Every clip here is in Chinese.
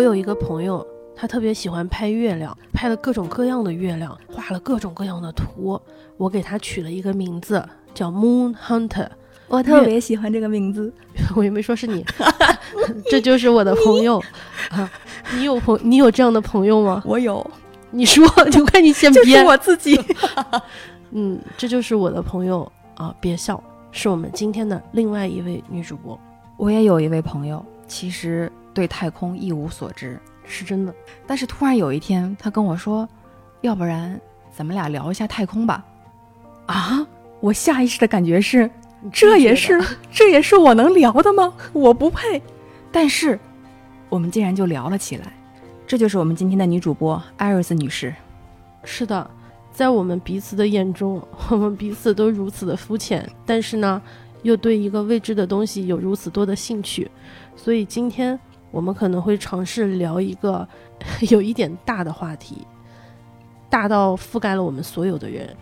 我有一个朋友，他特别喜欢拍月亮，拍了各种各样的月亮，画了各种各样的图。我给他取了一个名字，叫 Moon Hunter。我特别喜欢这个名字，我也没说是你，这就是我的朋友啊。你有朋，你有这样的朋友吗？我有。你说，就看你先编。就是我自己。嗯，这就是我的朋友啊，别笑，是我们今天的另外一位女主播。我也有一位朋友，其实对太空一无所知，是真的。但是突然有一天，他跟我说：“要不然咱们俩聊一下太空吧？”啊！我下意识的感觉是。这也是这也是我能聊的吗？我不配。但是，我们竟然就聊了起来。这就是我们今天的女主播艾瑞斯女士。是的，在我们彼此的眼中，我们彼此都如此的肤浅，但是呢，又对一个未知的东西有如此多的兴趣。所以今天我们可能会尝试聊一个 有一点大的话题，大到覆盖了我们所有的人。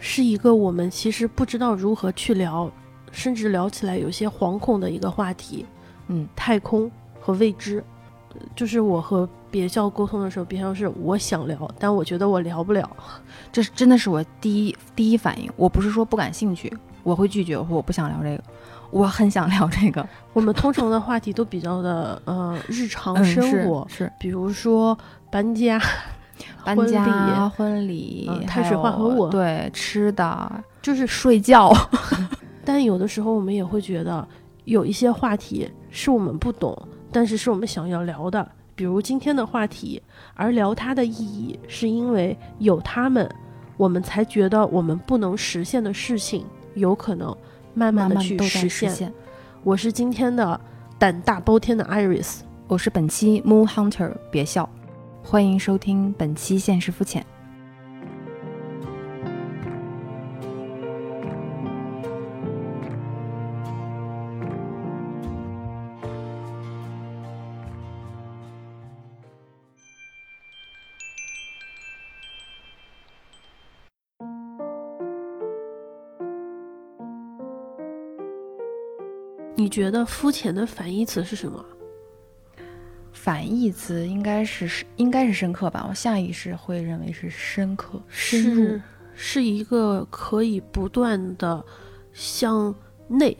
是一个我们其实不知道如何去聊，甚至聊起来有些惶恐的一个话题。嗯，太空和未知，就是我和别校沟通的时候，别校是我想聊，但我觉得我聊不了。这是真的是我第一第一反应。我不是说不感兴趣，我会拒绝，我说我不想聊这个。我很想聊这个。我们通常的话题都比较的呃日常生活，是比如说搬家。搬家、婚礼、碳水化合物，对吃的就是睡觉。但有的时候我们也会觉得，有一些话题是我们不懂，但是是我们想要聊的。比如今天的话题，而聊它的意义，是因为有他们，我们才觉得我们不能实现的事情，有可能慢慢的去实现。我是今天的胆大包天的 Iris，我是本期 Moon Hunter，别笑。欢迎收听本期《现实肤浅》。觉得肤浅的反义词是什么？反义词应该是是应该是深刻吧，我下意识会认为是深刻，深入是一个可以不断的向内、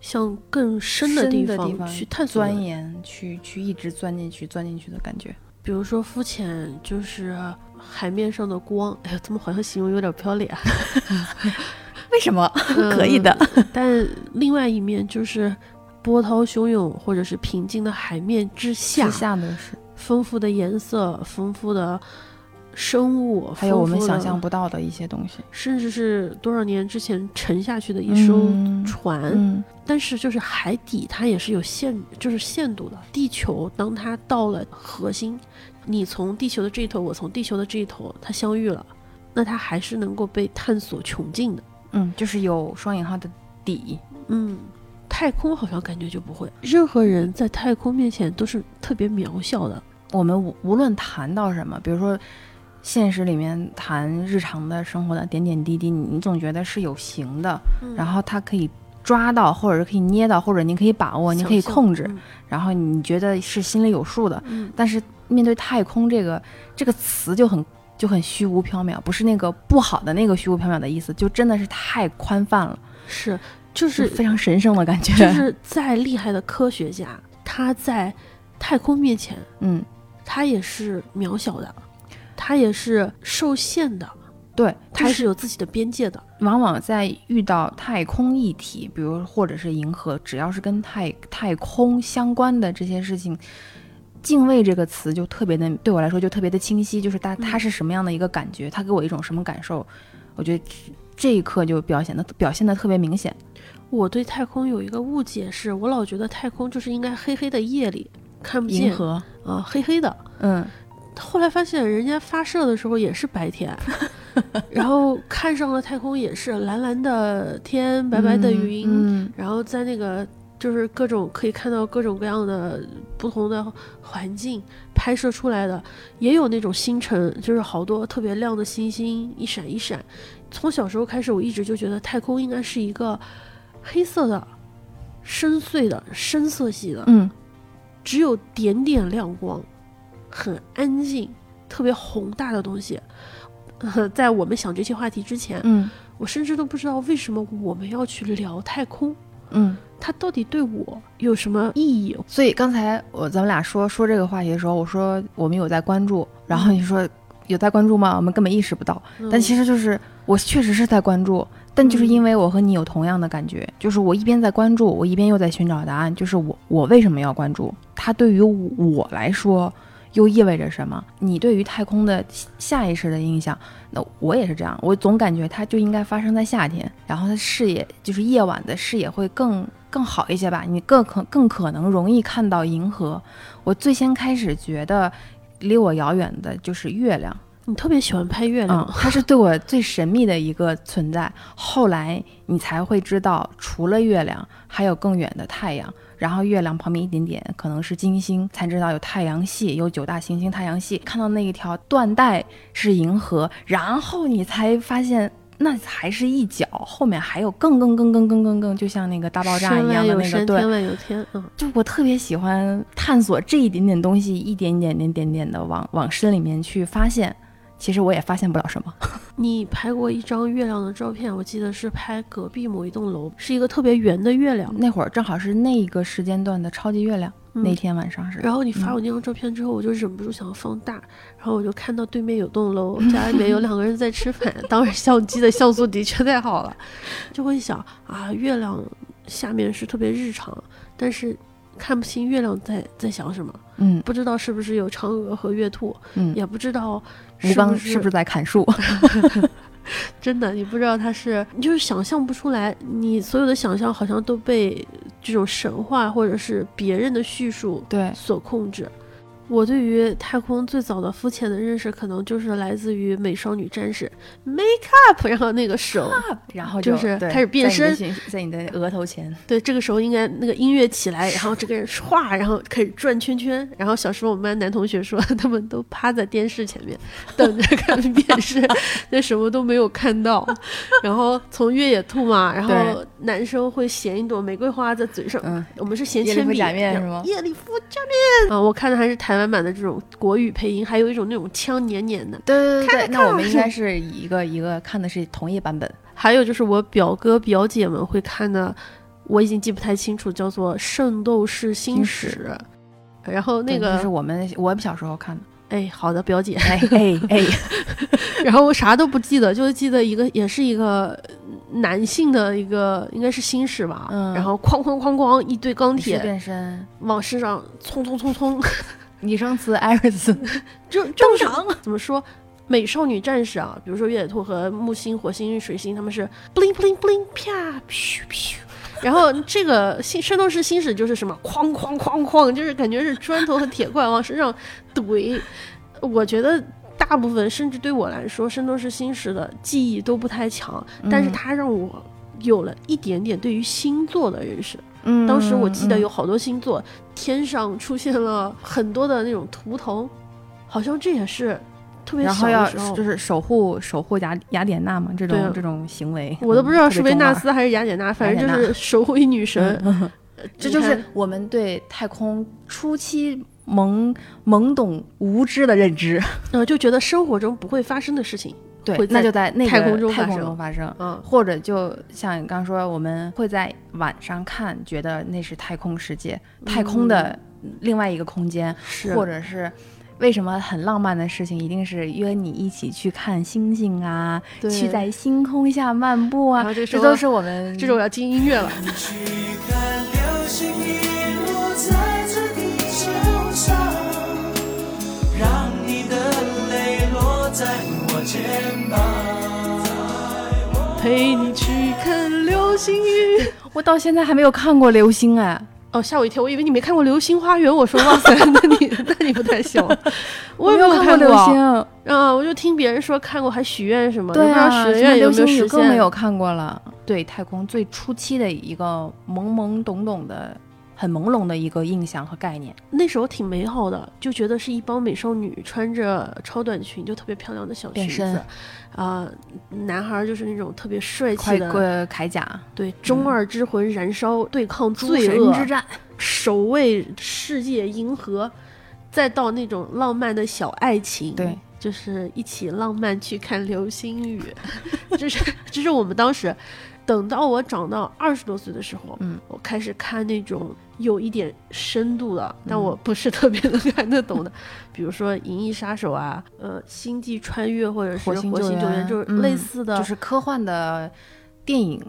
向更深的地方去探索、钻研、去去一直钻进去、钻进去的感觉。比如说肤浅就是海面上的光，哎呀，怎么好像形容有点飘脸？为什么可以的？但另外一面就是。波涛汹涌，或者是平静的海面之下，下呢是丰富的颜色、丰富的生物，还有我们想象不到的一些东西，甚至是多少年之前沉下去的一艘船。但是，就是海底它也是有限，就是限度的。地球当它到了核心，你从地球的这一头，我从地球的这一头，它相遇了，那它还是能够被探索穷尽的。嗯，就是有双引号的底。嗯。太空好像感觉就不会，任何人在太空面前都是特别渺小的。我们无无论谈到什么，比如说现实里面谈日常的生活的点点滴滴，你总觉得是有形的，然后它可以抓到，或者是可以捏到，或者你可以把握，你可以控制，然后你觉得是心里有数的。但是面对太空这个这个词就很就很虚无缥缈，不是那个不好的那个虚无缥缈的意思，就真的是太宽泛了。是。就是非常神圣的感觉。就是再厉害的科学家，他在太空面前，嗯，他也是渺小的，他也是受限的。对，他是有自己的边界的。往往在遇到太空议题，比如或者是银河，只要是跟太太空相关的这些事情，敬畏这个词就特别的，对我来说就特别的清晰。就是他他是什么样的一个感觉，它给我一种什么感受，我觉得这一刻就表现的表现的特别明显。我对太空有一个误解，是我老觉得太空就是应该黑黑的夜里看不见银河啊，黑黑的。嗯，后来发现人家发射的时候也是白天，然后看上了太空也是蓝蓝的天，白白的云，然后在那个就是各种可以看到各种各样的不同的环境拍摄出来的，也有那种星辰，就是好多特别亮的星星一闪一闪。从小时候开始，我一直就觉得太空应该是一个。黑色的、深邃的、深色系的，嗯，只有点点亮光，很安静，特别宏大的东西。呃 在我们想这些话题之前，嗯我甚至都不知道为什么我们要去聊太空，嗯。它到底对我有什么意义？所以刚才我咱们俩说说这个话题的时候，我说我们有在关注，然后你说有在关注吗？我们根本意识不到。但其实，实就是我确实是在关注，但就是因为我和你有同样的感觉，就是我一边在关注，我一边又在寻找答案，就是我我为什么要关注它？对于我来说又意味着什么？你对于太空的下意识的印象，那我也是这样，我总感觉它就应该发生在夏天，然后它视野就是夜晚的视野会更更好一些吧，你更可更可能容易看到银河。我最先开始觉得离我遥远的就是月亮。你特别喜欢拍月亮嗯，，它是对我最神秘的一个存在。后来你才会知道，除了月亮，还有更远的太阳。然后月亮旁边一点点可能是金星，才知道有太阳系，有九大行星太阳系。看到那一条断带是银河，然后你才发现那还是一角，后面还有更更更更更更更，就像那个大爆炸一样的那个。对天，外有天。嗯，就我特别喜欢探索这一点点东西，一点点点点点的往往深里面去发现。其实我也发现不了什么。你拍过一张月亮的照片，我记得是拍隔壁某一栋楼，是一个特别圆的月亮。那会儿正好是那一个时间段的超级月亮，嗯那天晚上是。然后你发我那张照片之后，我就忍不住想要放大，然后我就看到对面有栋楼，家里面有两个人在吃饭，当时相机的像素的确太好了，就会想啊，月亮下面是特别日常，但是看不清月亮在在想什么，嗯不知道是不是有嫦娥和月兔，嗯，也不知道吴刚是不是在砍树？真的，你不知道他是，你就是想象不出来，你所有的想象好像都被这种神话或者是别人的叙述对，所控制。我对于太空最早的肤浅的认识，可能就是来自于《美少女战士》make up，然后那个手，然后就是开始变身在你的额头前。对，这个时候应该那个音乐起来，然后这个人唰，然后开始转圈圈。然后小时候我们班男同学说，他们都趴在电视前面等着看电视，但什么都没有看到。然后从越野兔嘛，然后男生会衔一朵玫瑰花在嘴上，嗯，我们是衔叶里夫铅笔，假面是吗叶里夫假面啊，我看的还是台湾版的这种国语配音，还有一种那种腔黏黏的。对对对对，那我们应该是一个一个看的是同一版本。还有就是我表哥表姐们会看的，我已经记不太清楚，叫做《圣斗士星星矢》。然后那个对是我们我们小时候看的。哎，好的，表姐。哎哎哎，然后我啥都不记得，就记得一个，也是一个男性的一个，应该是星矢吧。嗯然后哐哐哐哐，一堆钢铁变身，往身上冲冲冲冲，拟声词艾瑞斯就就是怎么说？美少女战士啊，比如说月野兔和木星、火星、水星，他们是 bling bling bling 啪咻咻，然后这个星圣斗士星矢就是什么哐哐哐哐，就是感觉是砖头和铁块往身上怼。我觉得大部分甚至对我来说，圣斗士星矢的记忆都不太强，但是嗯它让我有了一点点对于星座的认识。嗯，当时我记得嗯有好多星座，天上出现了很多的那种图腾，好像这也是特别小然后要的时候，就是守护守护雅雅典娜嘛，这种这种行为，我都不知道嗯是维纳，斯还是雅典娜，反正就是 守护一女神。这就是我们对太空初期懵懵懂无知的认知。呃，就觉得生活中不会发生的事情，对那就在那个太空中太空发生中发生。嗯，或者就像你刚说，我们会在晚上看，觉得那是太空世界、太空的另外一个空间，嗯是或者是为什么很浪漫的事情，一定是约你一起去看星星啊，对去在星空下漫步啊，这这都是我们这种要听音乐了。陪你去看流星雨。我到现在还没有看过流星哎，哦，吓我一跳，我以为你没看过《流星花园》。我说哇塞，那你那你不太行。我也没有看过流星，啊，我就听别人说看过，还许愿什么，对也不知道啊，许愿有没有实现更没。有看过了。对太空最初期的一个懵懵懂懂的很朦胧的一个印象和概念。那时候挺美好的，就觉得是一帮美少女穿着超短裙，就特别漂亮的小裙子，啊、男孩儿就是那种特别帅气的，铠甲，对，中二之魂燃烧，对抗诸罪恶，神之战，守卫世界银河，再到那种浪漫的小爱情，对，就是一起浪漫去看流星雨，这是这是我们当时。等到我长到二十多岁的时候，嗯，我开始看那种有一点深度的，但嗯我不是特别能看得懂的，比如说《银翼杀手》啊，呃，《星际穿越》或者是《火火星星救援就是嗯类似的，就是科幻的电影，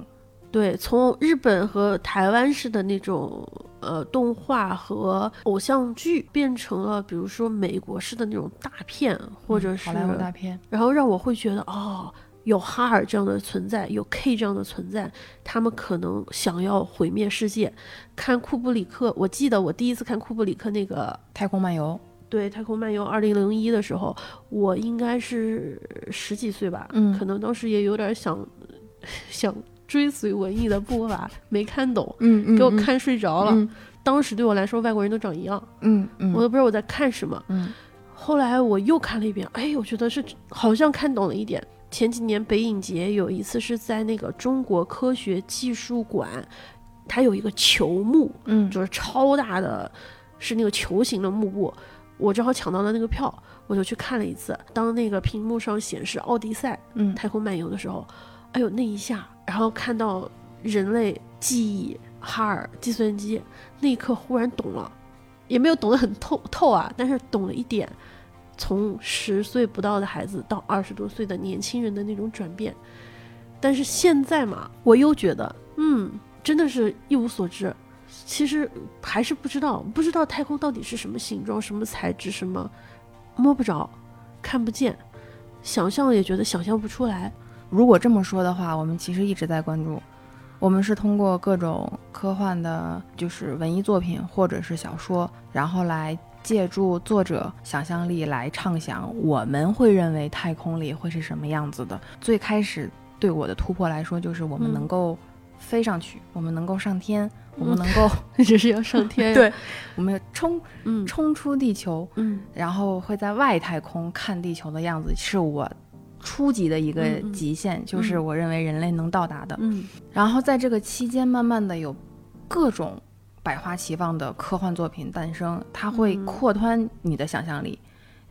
对，从日本和台湾式的那种呃动画和偶像剧，变成了比如说美国式的那种大片，或者是，嗯好莱坞大片，然后让我会觉得哦，有哈尔这样的存在，有 K 这样的存在，他们可能想要毁灭世界。看库布里克，我记得我第一次看库布里克那个。太空漫游，对《太空漫游二零零一》的时候，我应该是十几岁吧，嗯可能当时也有点想 想追随文艺的步伐，没看懂，嗯给我，看睡着了。嗯当时对我来说，外国人都长一样，嗯嗯，我都不知道我在看什么。嗯后来我又看了一遍，哎，我觉得是好像看懂了一点。前几年北影节有一次是在那个中国科学技术馆，它有一个球幕，嗯就是超大的，是那个球形的幕布。我正好抢到了那个票，我就去看了一次。当那个屏幕上显示《奥迪赛》嗯太空漫游的时候，哎呦那一下，然后看到人类记忆、哈尔、计算机，那一刻忽然懂了，也没有懂得很透透啊，但是懂了一点，从十岁不到的孩子到二十多岁的年轻人的那种转变。但是现在嘛，我又觉得，嗯，真的是一无所知。其实还是不知道，不知道太空到底是什么形状、什么材质、什么摸不着、看不见，想象也觉得想象不出来。如果这么说的话，我们其实一直在关注，我们是通过各种科幻的，就是文艺作品或者是小说，然后来借助作者想象力来畅想我们会认为太空里会是什么样子的。最开始对我的突破来说，就是我们嗯能够飞上去，我们能够上天，我们能够，这是要上天呀。对，我们冲嗯冲出地球，嗯然后会在外太空看地球的样子，是我初级的一个极限，就是我认为人类能到达的。嗯然后在这个期间，慢慢的有各种百花齐放的科幻作品诞生，它会嗯。扩宽你的想象力，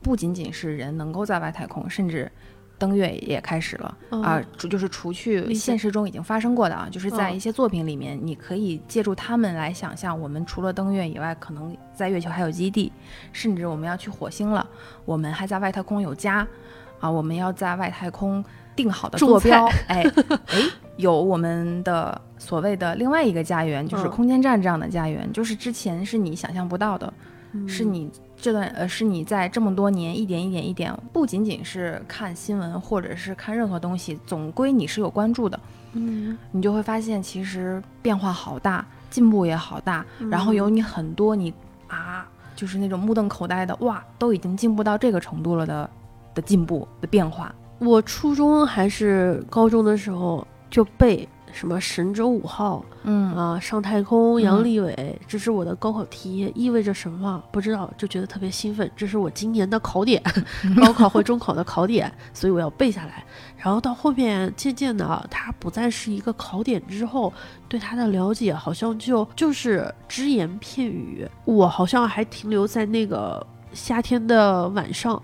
不仅仅是人能够在外太空，甚至。登月也开始了哦。啊，就是除去现实中已经发生过的啊，就是在哦一些作品里面，你可以借助他们来想象，我们除了登月以外，可能在月球还有基地，甚至我们要去火星了，我们还在外太空有家啊，我们要在外太空定好的坐标。菜，哎哎，有我们的所谓的另外一个家园，就是嗯。空间站这样的家园，就是之前是你想象不到的，嗯。是你这段呃，是你在这么多年一点一点一点，不仅仅是看新闻或者是看任何东西，总归你是有关注的，嗯。你就会发现其实变化好大，进步也好大，嗯。然后有你很多你啊，就是那种目瞪口呆的哇，都已经进步到这个程度了的的进步的变化，我初中还是高中的时候就背什么神舟五号嗯啊、上太空、杨嗯利伟，这是我的高考题，意味着什么？不知道，就觉得特别兴奋。这是我今年的考点，高考或中考的考点，所以我要背下来。然后到后面渐渐的，它不再是一个考点之后，对它的了解好像就就是只言片语。我好像还停留在那个夏天的晚上。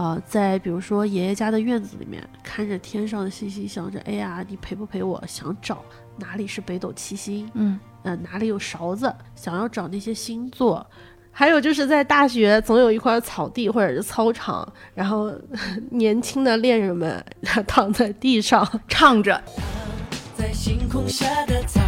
呃，在比如说爷爷家的院子里面，看着天上的星星，想着，哎呀，你陪不陪我？想找哪里是北斗七星，嗯呃，哪里有勺子，想要找那些星座。还有就是在大学，总有一块草地或者是操场，然后 年轻的恋人们躺在地上，唱着在星空下的草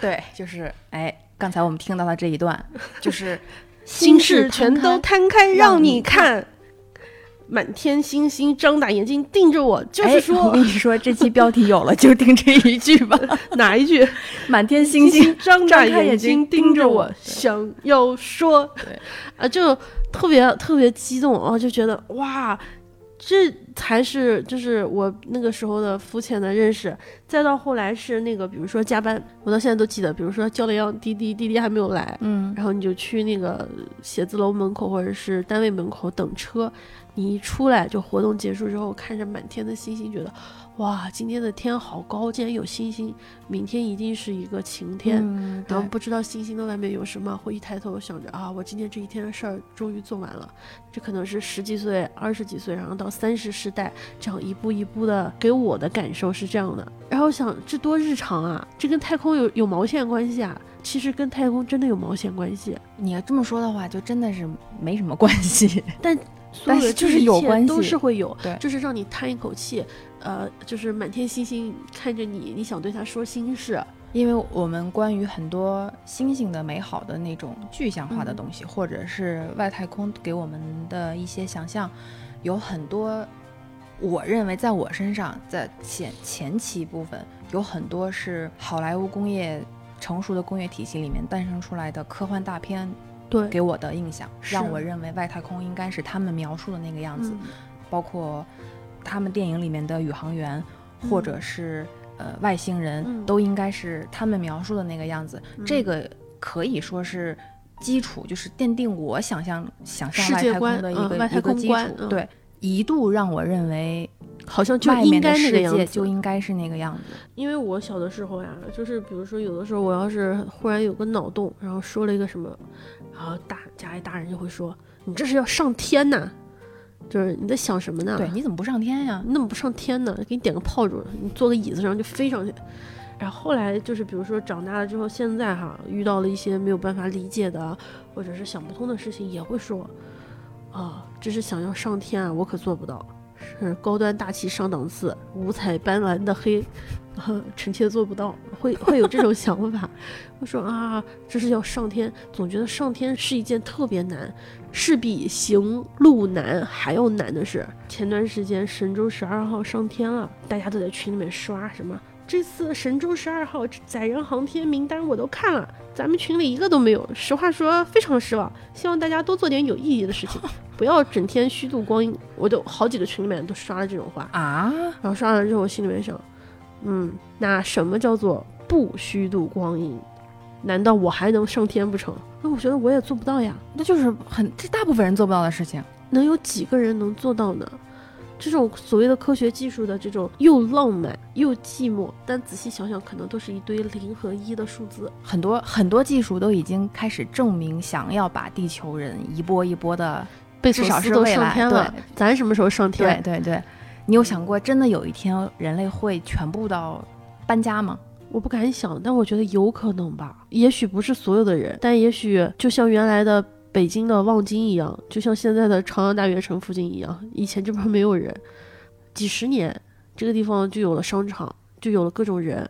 对，就是哎，刚才我们听到的这一段，就是心事全都摊开让让你你看。满天星星，张大眼睛盯着我，就是说我、跟你说，这期标题有了，就定这一句吧。哪一句？满天星星，张大眼睛睛盯着我，盯着我想要说，对啊，就特别特别激动啊，就觉得哇，这才是就是我那个时候的肤浅的认识。再到后来是那个，比如说加班，我到现在都记得，比如说叫了一辆滴滴，滴滴还没有来，嗯然后你就去那个写字楼门口或者是单位门口等车，你一出来就活动结束之后，看着满天的星星，觉得哇，今天的天好高，竟然有星星，明天一定是一个晴天。嗯，然后不知道星星的外面有什么，会一抬头想着啊，我今天这一天的事儿终于做完了。这可能是十几岁、二十几岁，然后到三十世代，这样一步一步的，给我的感受是这样的。然后想，这多日常啊，这跟太空有有毛线关系啊？其实跟太空真的有毛线关系，你要这么说的话，就真的是没什么关系。但所有的就是有关系都是会有，对就是让你叹一口气，呃，就是满天星星看着你，你想对他说心事，因为我们关于很多星星的美好的那种具象化的嗯东西，或者是外太空给我们的一些想象，有很多，我认为在我身上，在前前期部分有很多是好莱坞工业成熟的工业体系里面诞生出来的科幻大片对，给我的印象，让我认为外太空应该是他们描述的那个样子，嗯。包括他们电影里面的宇航员，或嗯者是呃外星人，嗯都应该是他们描述的那个样子。嗯这个可以说是基础，就是奠定我想象想象外太世界观空的一个、一个基。础对，一度让我认为好像就应该那个样子，就应该是那个样子。因为我小的时候呀，就是比如说有的时候我要是忽然有个脑洞，然后说了一个什么，然后大家里大人就会说你这是要上天呐，就是你在想什么呢？对，你怎么不上天呀？你怎么不上天呢？给你点个炮竹，你坐个椅子上就飞上去。然后后来就是比如说长大了之后，现在哈遇到了一些没有办法理解的或者是想不通的事情，也会说啊，这是想要上天啊，我可做不到。是高端大气上档次，五彩斑斓的黑，呃，臣妾做不到，会会有这种想法。我说啊，这是要上天，总觉得上天是一件特别难，是比行路难还要难的事。前段时间神舟十二号上天了，大家都在群里面刷什么。这次神舟十二号载人航天名单我都看了，咱们群里一个都没有。实话说，非常失望。希望大家多做点有意义的事情，不要整天虚度光阴。我都好几个群里面都刷了这种话，啊，然后刷完之后，我心里面想，嗯，那什么叫做不虚度光阴？难道我还能上天不成？那我觉得我也做不到呀。那就是很这大部分人做不到的事情。能有几个人能做到呢？这种所谓的科学技术的这种又浪漫又寂寞，但仔细想想，可能都是一堆零和一的数字。很多很多技术都已经开始证明，想要把地球人一波一波的，被至少是未来上天了，咱什么时候上天对天？对对。你有想过，真的有一天人类会全部到搬家吗？我不敢想，但我觉得有可能吧。也许不是所有的人，但也许就像原来的北京的望京一样，就像现在的朝阳大悦城附近一样，以前这边没有人，几十年这个地方就有了商场，就有了各种人。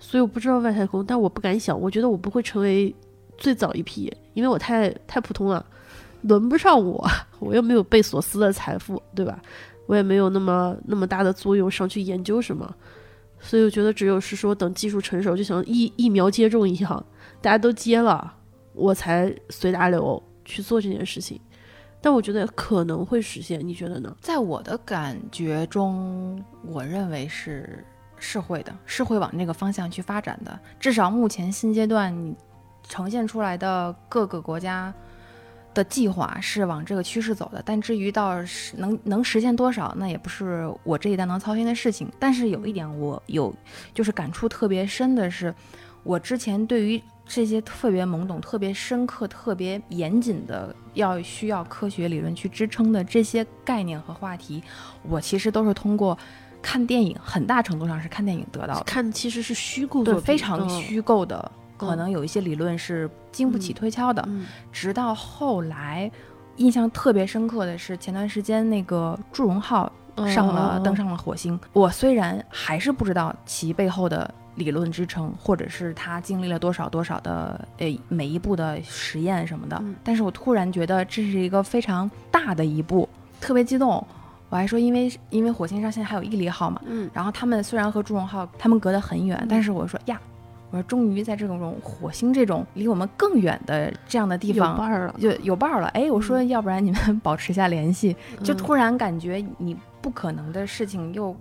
所以我不知道外太空，但我不敢想，我觉得我不会成为最早一批，因为我太太普通了，轮不上我，我又没有贝索斯的财富，对吧？我也没有那么那么大的作用上去研究什么。所以我觉得只有是说等技术成熟，就像疫疫苗接种一样，大家都接了，我才随大流去做这件事情。但我觉得可能会实现，你觉得呢？在我的感觉中，我认为是是会的，是会往那个方向去发展的。至少目前新阶段呈现出来的各个国家的计划是往这个趋势走的。但至于到实能能实现多少，那也不是我这一代能操心的事情。但是有一点我有就是感触特别深的是，我之前对于这些特别懵懂、特别深刻、特别严谨的，要需要科学理论去支撑的这些概念和话题，我其实都是通过看电影，很大程度上是看电影得到的。看其实是虚构对作，品，非常嗯虚构的，可嗯能有一些理论是经不起嗯推敲的。嗯直到后来，印象特别深刻的是前段时间那个祝融号上了、登上了火星。我虽然还是不知道其背后的理论支撑，或者是它经历了多少多少的呃每一步的实验什么的，嗯但是我突然觉得这是一个非常大的一步，特别激动。我还说，因为因为火星上现在还有毅力号嘛，嗯然后他们虽然和祝融号他们隔得很远，嗯但是我说呀，我说终于在这种火星这种离我们更远的这样的地有方伴儿了，就有伴儿了。哎，我说要不然你们保持一下联系，就嗯突然感觉你不可能的事情又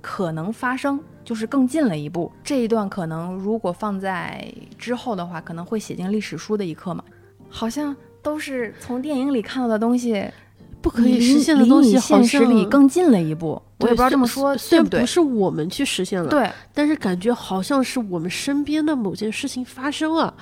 可能发生，就是更近了一步。这一段可能如果放在之后的话，可能会写进历史书的一刻嘛。好像都是从电影里看到的东西，不可以实现的东西，好现实像里更近了一步。我也不知道这么说对不对虽然不？是我们去实现了，对，但是感觉好像是我们身边的某件事情发生了，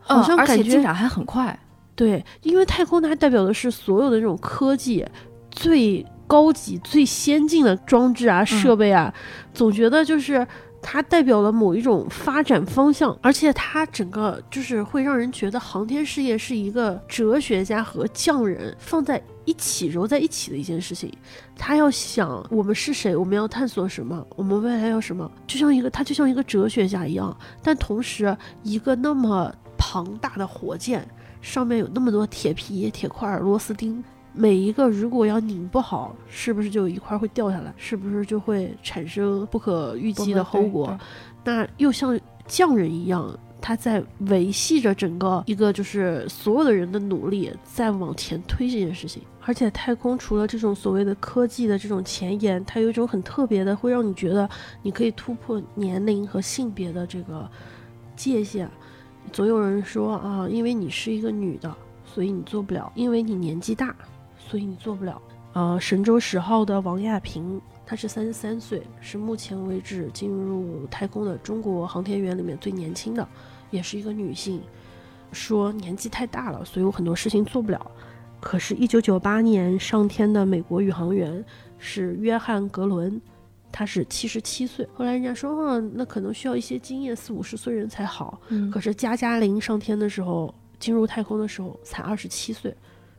好像感觉且进展还很快。对，因为太空它代表的是所有的这种科技最高级、最先进的装置啊、设备啊，总觉得就是它代表了某一种发展方向，而且它整个就是会让人觉得航天事业是一个哲学家和匠人放在一起揉在一起的一件事情。他要想我们是谁，我们要探索什么，我们未来要什么，就像一个他就像一个哲学家一样，但同时一个那么庞大的火箭。上面有那么多铁皮、铁块、螺丝钉，每一个如果要拧不好，是不是就有一块会掉下来？是不是就会产生不可预计的后果？那又像匠人一样，他在维系着整个一个就是所有的人的努力在往前推这件事情。而且太空除了这种所谓的科技的这种前沿，它有一种很特别的，会让你觉得你可以突破年龄和性别的这个界限。总有人说啊，因为你是一个女的，所以你做不了；因为你年纪大，所以你做不了。呃，神舟十号的王亚平，她是三十三岁，是目前为止进入太空的中国航天员里面最年轻的，也是一个女性。说年纪太大了，所以我很多事情做不了。可是，一九九八年上天的美国宇航员是约翰·格伦，他是七十七岁。后来人家说，哦，那可能需要一些经验，四五十岁人才好。嗯可是加加林上天的时候，进入太空的时候才二十七岁，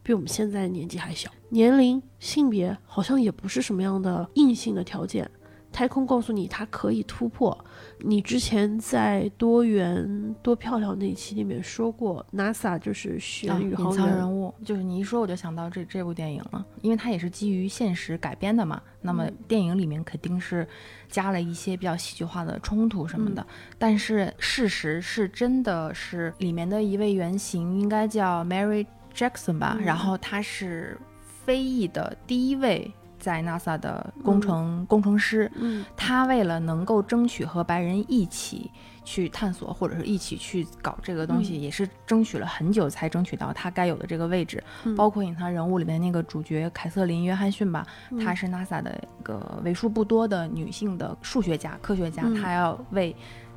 比我们现在年纪还小。年龄、性别好像也不是什么样的硬性的条件。太空告诉你它可以突破。你之前在多元多漂亮那一期里面说过，NASA 就是啊选宇隐航人物，就是你一说我就想到这这部电影了，因为它也是基于现实改编的嘛。那么嗯电影里面肯定是加了一些比较戏剧化的冲突什么嗯的，但是事实是真的是里面的一位原型应该叫 Mary Jackson 吧，嗯。然后他是非裔的第一位在 NASA 的工程、工程师，嗯。他为了能够争取和白人一起去探索，或者是一起去搞这个东西，嗯。也是争取了很久才争取到他该有的这个位置。嗯。包括隐藏人物里面那个主角凯瑟琳·约翰逊吧，嗯。她是 NASA 的一个为数不多的女性的数学家、科学家，嗯。她要为。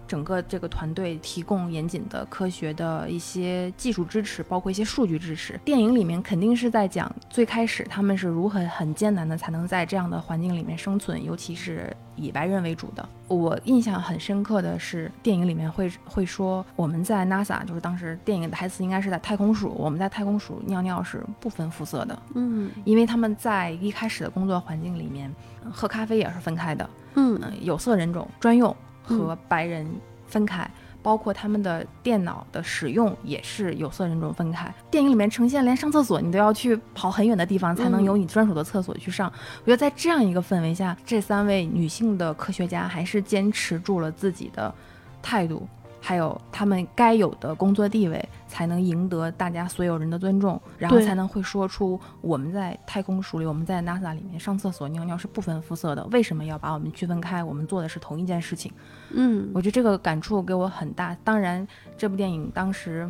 整个这个团队提供严谨的科学的一些技术支持，包括一些数据支持。电影里面肯定是在讲最开始他们是如何很艰难的才能在这样的环境里面生存，尤其是以白人为主的。我印象很深刻的是，电影里面会会说我们在 NASA，就是当时电影的台词应该是在太空署，我们在太空署尿尿是不分肤色的，嗯。因为他们在一开始的工作环境里面，呃喝咖啡也是分开的，嗯。嗯，有色人种专用和白人分开。包括他们的电脑的使用也是有色人种分开。电影里面呈现，连上厕所你都要去跑很远的地方才能嗯有你专属的厕所去上。我觉得在这样一个氛围下，这三位女性的科学家还是坚持住了自己的态度，还有他们该有的工作地位，才能赢得大家所有人的尊重，然后才能会说出我们在太空署里，我们在 NASA 里面上厕所尿尿是不分肤色的，为什么要把我们区分开？我们做的是同一件事情。嗯我觉得这个感触给我很大。当然，这部电影当时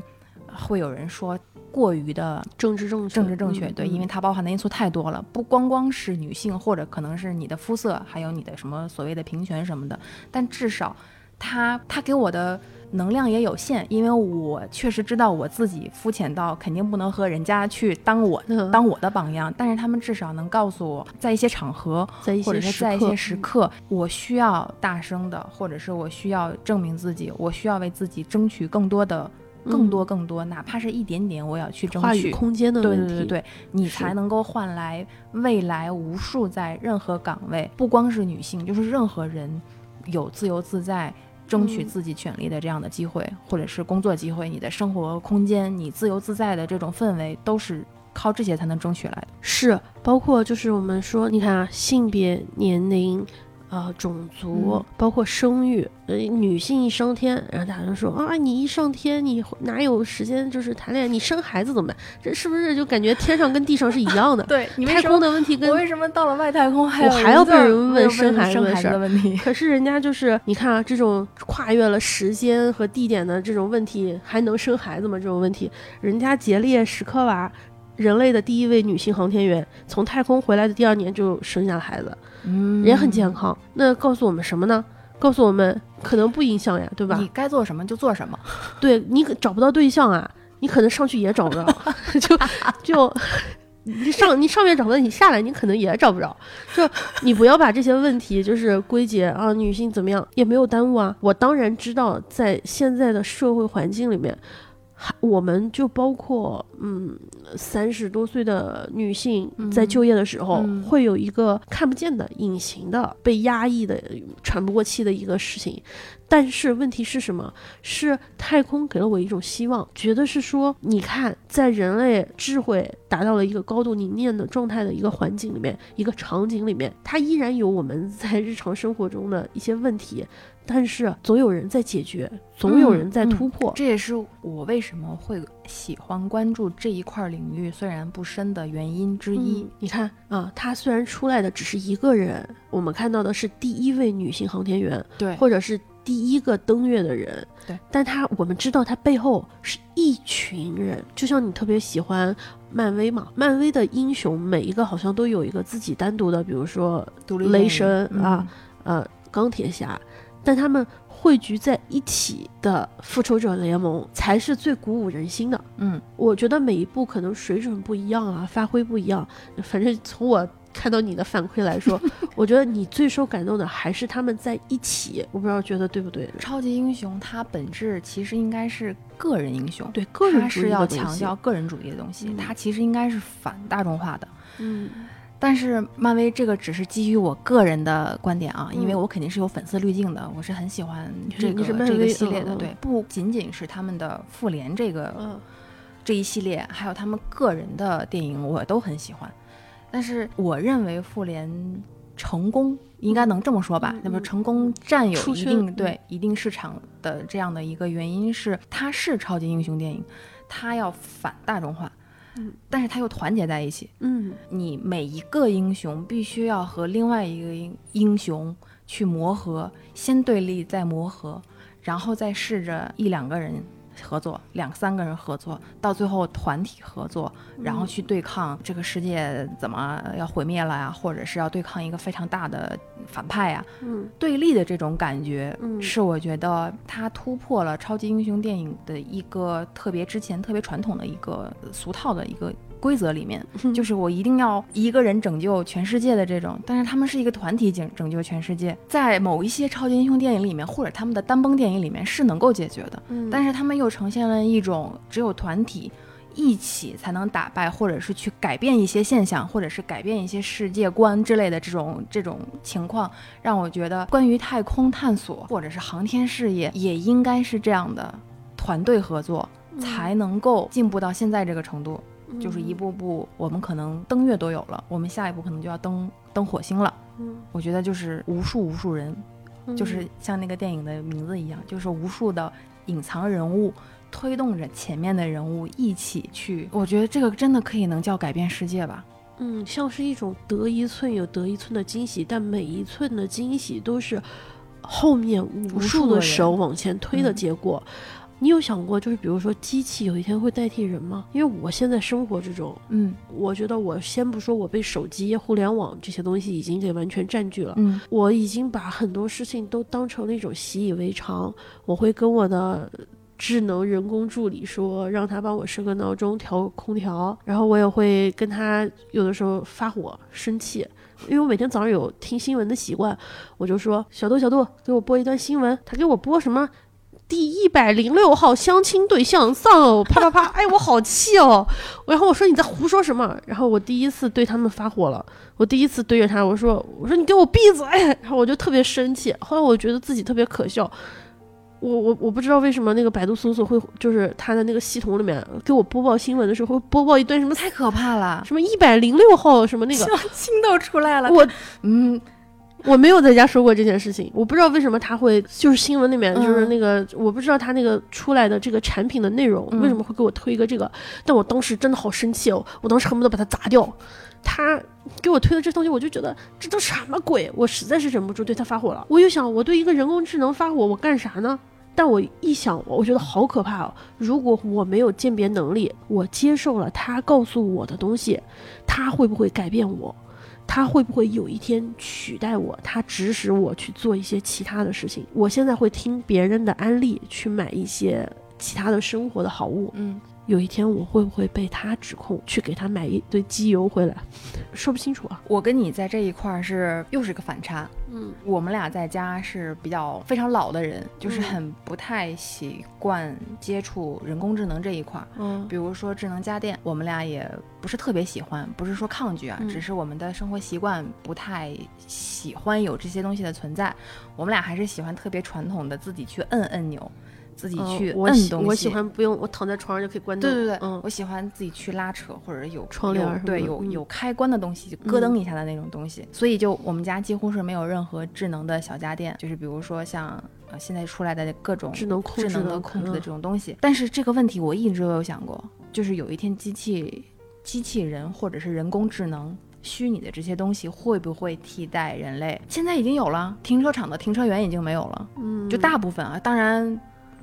会有人说过于的政治正确，政治正确，嗯对，嗯因为它包含的因素太多了，不光光是女性，或者可能是你的肤色，还有你的什么所谓的平权什么的，但至少它它给我的能量也有限，因为我确实知道我自己肤浅到肯定不能和人家去当我嗯当我的榜样，但是他们至少能告诉我，在一些场合在一或者是在一些时刻，我需要大声的，或者是我需要证明自己，我需要为自己争取更多的、更多、更多，哪怕是一点点，我要去争嗯话语取。空间的对问题，对对对，你才能够换来未来无数在任何岗位，不光是女性，就是任何人有自由自在。争取嗯自己权利的这样的机会，或者是工作机会，你的生活空间，你自由自在的这种氛围，都是靠这些才能争取来的。是包括就是我们说，你看啊，性别、年龄、呃种族，嗯包括生育，呃女性一上天，然后大家就说啊，你一上天，你哪有时间就是谈恋爱？你生孩子怎么办？这是不是就感觉天上跟地上是一样的？对 你为太什么空的问题跟我为什么到了外太空还有我还要被人问生孩子的事的问题？可是人家就是你看啊，这种跨越了时间和地点的这种问题，还能生孩子吗？这种问题，人家杰列什科娃，人类的第一位女性航天员，从太空回来的第二年就生下了孩子，嗯也很健康。那告诉我们什么呢？告诉我们可能不影响呀，对吧？你该做什么就做什么。对你可找不到对象啊，你可能上去也找不着，就就你上你上面找不到，你下来你可能也找不着。就你不要把这些问题就是归结啊，女性怎么样也没有耽误啊。我当然知道，在现在的社会环境里面。还，我们就包括，嗯，三十多岁的女性在就业的时候，嗯会有一个看不见的、隐形的、被压抑的、喘不过气的一个事情。但是问题是什么？是太空给了我一种希望，觉得是说，你看，在人类智慧达到了一个高度凝练的状态的一个环境里面，一个场景里面，它依然有我们在日常生活中的一些问题，但是总有人在解决，总有人在嗯嗯突破。这也是我为什么会喜欢关注这一块领域，虽然不深的原因之一。嗯你看啊，她虽然出来的只是一个人，我们看到的是第一位女性航天员，对，或者是第一个登月的人，对，但他我们知道他背后是一群人，就像你特别喜欢漫威嘛，漫威的英雄每一个好像都有一个自己单独的，比如说雷神啊，呃钢铁侠，但他们汇聚在一起的复仇者联盟才是最鼓舞人心的。嗯，我觉得每一部可能水准不一样啊，发挥不一样，反正从我。看到你的反馈来说，我觉得你最受感动的还是他们在一起。我不知道觉得对不对？超级英雄它本质其实应该是个人英雄，对个人主义它是要强调个人主义的东西，嗯它其实应该是反大众化的。嗯但是漫威这个只是基于我个人的观点啊，因为嗯我肯定是有粉丝滤镜的，我是很喜欢这个这个系列的，对，不仅仅是他们的复联这个嗯这一系列，还有他们个人的电影，我都很喜欢。但是我认为复联成功，应该能这么说吧嗯？那么嗯成功占有一定对一定市场的这样的一个原因是，它是超级英雄电影，它要反大众化嗯，但是他又团结在一起。嗯你每一个英雄必须要和另外一个英英雄去磨合，先对立再磨合，然后再试着一两个人合作，两三个人合作，到最后团体合作，然后去对抗这个世界怎么要毁灭了呀，或者是要对抗一个非常大的反派呀，嗯。对立的这种感觉，嗯。是我觉得它突破了超级英雄电影的一个特别之前特别传统的一个俗套的一个规则里面，就是我一定要一个人拯救全世界的这种，但是他们是一个团体拯拯救全世界，在某一些超级英雄电影里面，或者他们的单崩电影里面是能够解决的，嗯，但是他们又呈现了一种只有团体。一起才能打败，或者是去改变一些现象，或者是改变一些世界观之类的这种这种情况，让我觉得关于太空探索或者是航天事业，也应该是这样的团队合作，嗯才能够进步到现在这个程度。嗯就是一步步，我们可能登月都有了，我们下一步可能就要登登火星了。嗯我觉得就是无数无数人，嗯就是像那个电影的名字一样，就是无数的隐藏人物推动着前面的人物一起去。我觉得这个真的可以能叫改变世界吧。嗯，像是一种得一寸有得一寸的惊喜，但每一寸的惊喜都是后面无无数的手往前推的嗯结果。你有想过，就是比如说机器有一天会代替人吗？因为我现在生活之中，嗯我觉得我先不说我被手机、互联网这些东西已经给完全占据了，嗯我已经把很多事情都当成了一种习以为常。我会跟我的智能人工助理说，让他帮我设个闹钟、调空调，然后我也会跟他有的时候发火、生气。因为我每天早上有听新闻的习惯，我就说小度小度，给我播一段新闻。他给我播什么？第一百零六号相亲对象丧偶，啪啪啪！哎，我好气哦！然后我说你在胡说什么？然后我第一次对他们发火了，我第一次对着他我说我说你给我闭嘴！然后我就特别生气。后来我觉得自己特别可笑，我我我不知道为什么那个百度搜索会就是它的那个系统里面给我播报新闻的时候会播报一段什么太可怕了，什么一百零六号什么那个，相亲都出来了。我嗯，我没有在家说过这件事情，我不知道为什么他会，就是新闻里面嗯就是那个，我不知道他那个出来的这个产品的内容、嗯为什么会给我推一个这个，但我当时真的好生气哦，我当时恨不得把它砸掉。他给我推的这东西，我就觉得这都什么鬼，我实在是忍不住对他发火了。我又想，我对一个人工智能发火，我干啥呢？但我一想，我觉得好可怕哦！如果我没有鉴别能力，我接受了他告诉我的东西，他会不会改变我？他会不会有一天取代我？他指使我去做一些其他的事情？我现在会听别人的安利去买一些其他的生活的好物。嗯，有一天我会不会被他指控去给他买一堆机油回来？说不清楚啊。我跟你在这一块儿是又是个反差。嗯我们俩在家是比较非常老的人，就是嗯很不太习惯接触人工智能这一块儿。嗯比如说智能家电，我们俩也不是特别喜欢，不是说抗拒啊，嗯只是我们的生活习惯不太喜欢有这些东西的存在。我们俩还是喜欢特别传统的，自己去摁按钮，自己去摁东西。我喜欢不用，我躺在床上就可以关灯。对对对，嗯我喜欢自己去拉扯或者有窗帘有对有有开关的东西，就咯噔一下的那种东西。所以就我们家几乎是没有任何智能的小家电，就是比如说像啊现在出来的各种智能控智能制的的控制的嗯这种东西。但是这个问题我一直都有想过，就是有一天机器、机器人或者是人工智能。虚拟的这些东西会不会替代人类？现在已经有了，停车场的停车员已经没有了。嗯，就大部分啊，当然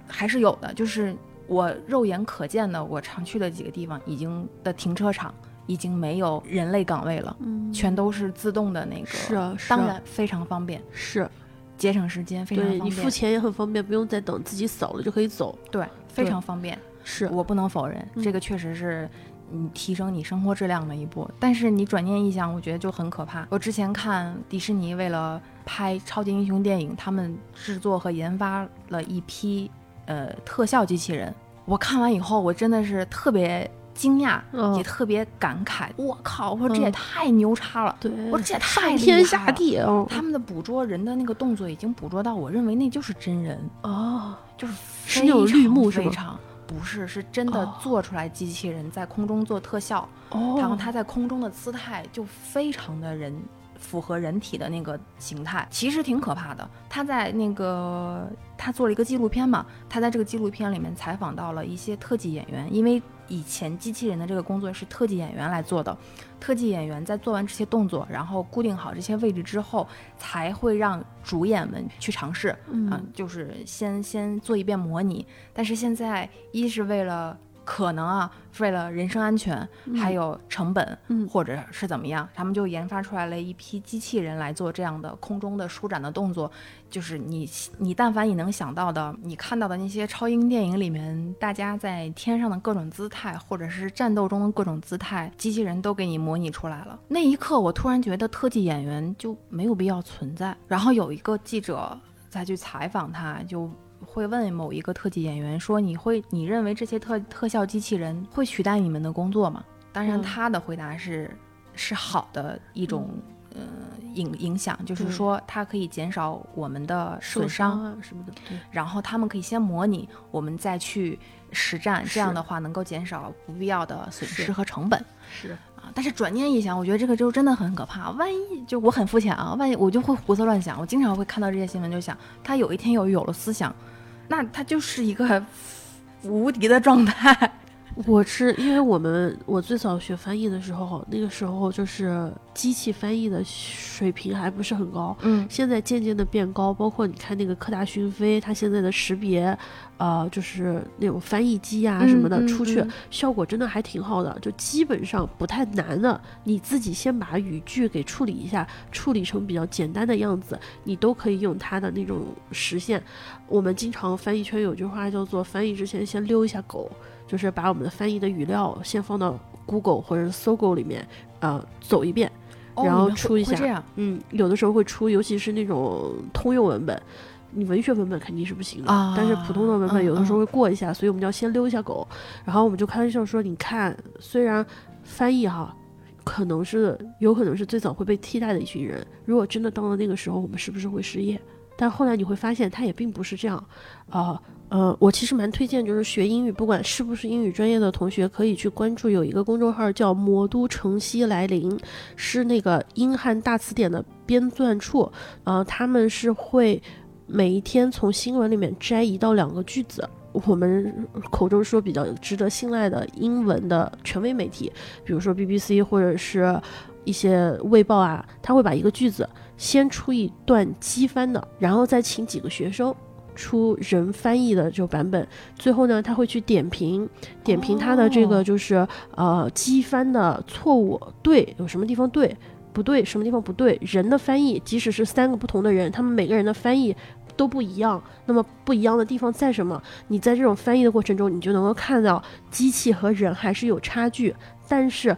还是有的，就是我肉眼可见的，我常去的几个地方已经的停车场已经没有人类岗位了，嗯全都是自动的那个。是啊是啊当然非常方便，是节省时间，非常方便，你付钱也很方便，不用再等，自己扫了就可以走。对，非常方便。是我不能否认，嗯这个确实是。你提升你生活质量的一步，但是你转念一想，我觉得就很可怕。我之前看迪士尼为了拍超级英雄电影，他们制作和研发了一批呃特效机器人。我看完以后，我真的是特别惊讶，嗯也特别感慨。我靠！我说这也嗯太牛叉了，对，我说这也太天害下了。地哦他们的捕捉人的那个动作已经捕捉到，我认为那就是真人，哦，就是是那种绿幕非常不是，是真的哦做出来机器人在空中做特效，哦，然后它在空中的姿态就非常的人符合人体的那个形态，其实挺可怕的。他在那个他做了一个纪录片嘛，他在这个纪录片里面采访到了一些特技演员，因为以前机器人的这个工作是特技演员来做的，特技演员在做完这些动作，然后固定好这些位置之后，才会让主演们去尝试。啊嗯，就是先先做一遍模拟，但是现在一是为了可能啊，为了人身安全，还有成本，嗯或者是怎么样，他们就研发出来了一批机器人来做这样的空中的舒展的动作。就是你你但凡你能想到的，你看到的那些超英电影里面，大家在天上的各种姿态，或者是战斗中的各种姿态，机器人都给你模拟出来了。那一刻，我突然觉得特技演员就没有必要存在。然后有一个记者再去采访他，就会问某一个特技演员说：“你会你认为这些特特效机器人会取代你们的工作吗？”当然，嗯他的回答是、是好的一种。呃，影影响就是说，它可以减少我们的受损伤，啊什么的，对，然后他们可以先模拟，我们再去实战，这样的话能够减少不必要的损失和成本。是啊，但是转念一想，我觉得这个就真的很可怕。万一就我很肤浅啊，万一我就会胡思乱想，我经常会看到这些新闻，就想他有一天有有了思想，那他就是一个无敌的状态。我是因为我们我最早学翻译的时候，那个时候就是机器翻译的水平还不是很高，嗯现在渐渐的变高，包括你看那个科大讯飞，它现在的识别，呃，就是那种翻译机啊什么的，出去嗯效果真的还挺好的，就基本上不太难的。你自己先把语句给处理一下，处理成比较简单的样子，你都可以用它的那种实现。我们经常翻译圈有句话叫做“翻译之前先溜一下狗”，就是把我们的翻译的语料先放到 Google 或者是搜狗里面，呃，走一遍。然后出一下嗯，有的时候会出，尤其是那种通用文本，你文学文本肯定是不行的，啊但是普通的文本嗯有的时候会过一下，所以我们就要先溜一下狗。然后我们就开玩笑说，你看，虽然翻译哈，可能是有可能是最早会被替代的一群人，如果真的到了那个时候，我们是不是会失业？但后来你会发现它也并不是这样，啊、呃，呃我其实蛮推荐，就是学英语，不管是不是英语专业的同学，可以去关注有一个公众号叫“魔都城西来临”，是那个英汉大词典的编纂处，呃，他们是会每一天从新闻里面摘一到两个句子。我们口中说比较值得信赖的英文的权威媒体，比如说 BBC 或者是一些卫报啊，他会把一个句子先出一段机翻的，然后再请几个学生出人翻译的这种版本，最后呢，他会去点评，点评他的这个哦就是、呃机翻的错误，对，有什么地方对。不对，什么地方不对？人的翻译，即使是三个不同的人，他们每个人的翻译都不一样。那么不一样的地方在什么？你在这种翻译的过程中，你就能够看到机器和人还是有差距，但是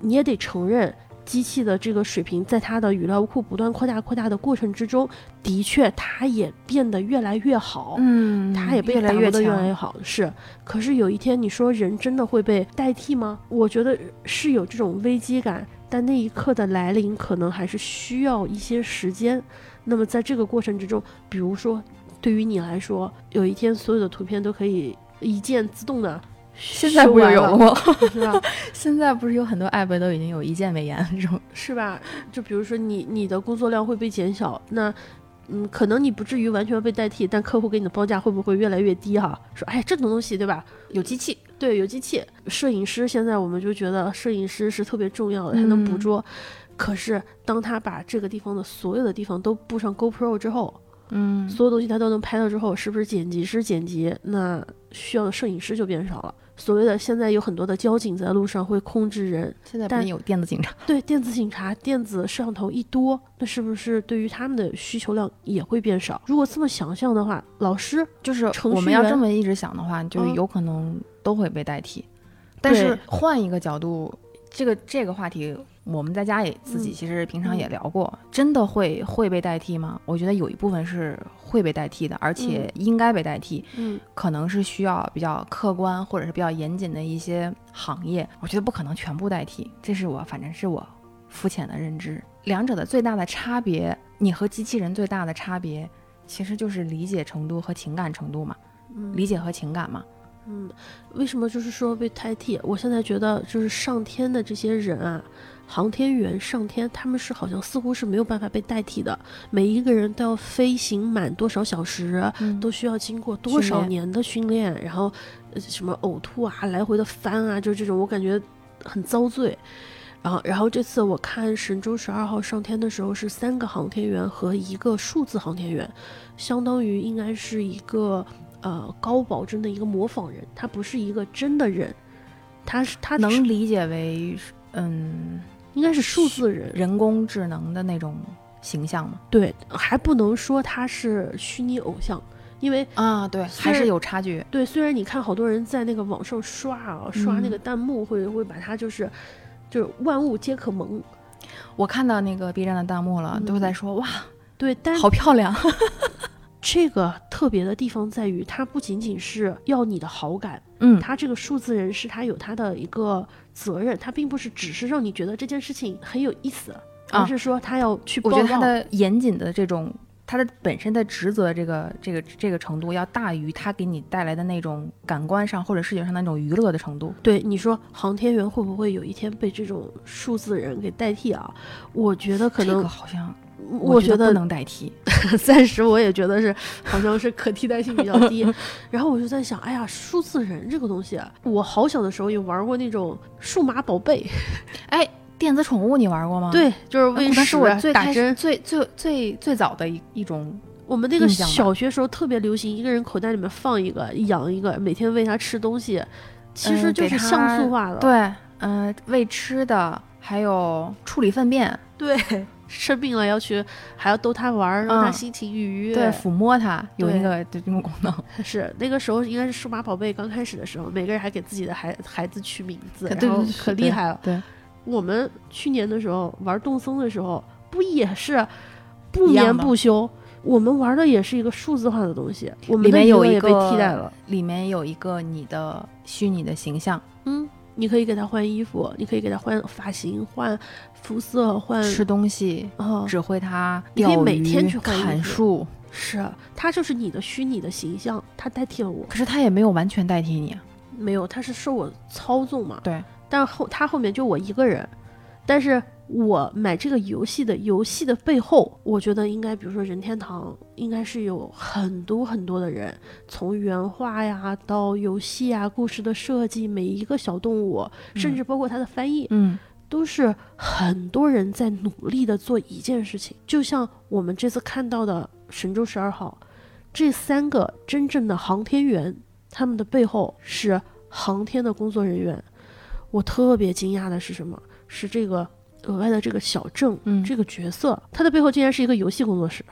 你也得承认，机器的这个水平，在它的语料库不断扩大扩大的过程之中，的确它也变得越来越好。嗯，它也被打磨得越来强越好，是。可是有一天，你说人真的会被代替吗？我觉得是有这种危机感，但那一刻的来临，可能还是需要一些时间。那么在这个过程之中，比如说，对于你来说，有一天所有的图片都可以一键自动的，现在不是有了吗？是吧？现在不是有很多 app 都已经有一键美颜这种，是吧？就比如说你你的工作量会被减小，那嗯，可能你不至于完全被代替，但客户给你的报价会不会越来越低哈？说哎，这种东西对吧？有机器，对，有机器，摄影师现在我们就觉得摄影师是特别重要的，他能捕嗯捉。可是当他把这个地方的所有的地方都布上 GoPro 之后，嗯，所有东西他都能拍到之后，是不是剪辑师剪辑？那需要的摄影师就变少了。所谓的现在有很多的交警在路上会控制人，现在不是有电子警察？对电子警察、电子摄像头一多，那是不是对于他们的需求量也会变少？如果这么想象的话，老师就是我们要这么一直想的话，就嗯有可能都会被代替。但是换一个角度，这个这个话题，我们在家也自己嗯其实平常也聊过，真的会会被代替吗？我觉得有一部分是会被代替的，而且应该被代替。嗯，可能是需要比较客观或者是比较严谨的一些行业，我觉得不可能全部代替，这是我反正是我肤浅的认知。两者的最大的差别，你和机器人最大的差别，其实就是理解程度和情感程度嘛，嗯理解和情感嘛。嗯，为什么就是说被代替？我现在觉得就是上天的这些人啊，航天员上天，他们是好像似乎是没有办法被代替的。每一个人都要飞行满多少小时，嗯都需要经过多少年的训练，然后呃什么呕吐啊，来回的翻啊，就这种我感觉很遭罪。然后，然后这次我看神舟十二号上天的时候是三个航天员和一个数字航天员，相当于应该是一个呃高保真的一个模仿人，他不是一个真的人，他是他能理解为嗯应该是数字人，人工智能的那种形象吗？对，还不能说他是虚拟偶像，因为啊，对，还是有差距。对，虽然你看好多人在那个网上刷啊，刷那嗯个弹幕会会把他就是就是万物皆可萌，我看到那个 B 站的弹幕了，都嗯在说哇，对，但好漂亮。这个特别的地方在于，它不仅仅是要你的好感，嗯，它这个数字人是它有它的一个责任，他并不是只是让你觉得这件事情很有意思，啊而是说他要去报我觉得他。的严谨的这种，他的本身的职责这个这个这个程度，要大于他给你带来的那种感官上或者视觉上的那种娱乐的程度。对你说，航天员会不会有一天被这种数字人给代替啊？我觉得可这能，个好像我觉得不能代替。暂时我也觉得是，好像是可替代性比较低。然后我就在想，哎呀，数字人这个东西啊，我好小的时候也玩过那种数码宝贝，哎，电子宠物你玩过吗？，对，就是喂那是食我最开始打针。最最最最早的一一种。我们那个小学时候特别流行，一个人口袋里面放一个，养一个，每天喂它吃东西，其实就是像素化了。对，嗯、喂吃的，还有处理粪便，对，生病了要去，还要逗它玩儿，让它嗯心情愉悦。对，抚摸它有对那个这种功能。是那个时候应该是数码宝贝刚开始的时候，每个人还给自己的孩孩子取名字，然后可厉害了。对，我们去年的时候玩动森的时候，不也是不眠不休？我们玩的也是一个数字化的东西，我们里面有一个被替代了。里面有一个你的虚拟的形象，嗯，你可以给他换衣服，你可以给他换发型、换肤色、换吃东西，嗯，指挥他你可以、每天去换衣服砍树，是他就是你的虚拟的形象，他代替了我。可是他也没有完全代替你啊。没有，他是受我操纵嘛。对。但后他后面就我一个人，但是我买这个游戏的游戏的背后，我觉得应该，比如说任天堂应该是有很多很多的人，从原画呀到游戏啊、故事的设计，每一个小动物，甚至包括它的翻译，嗯，都是很多人在努力的做一件事情。就像我们这次看到的神舟十二号，这三个真正的航天员，他们的背后是航天的工作人员。我特别惊讶的是什么？是这个额外的这个小郑，嗯这个角色，他的背后竟然是一个游戏工作室。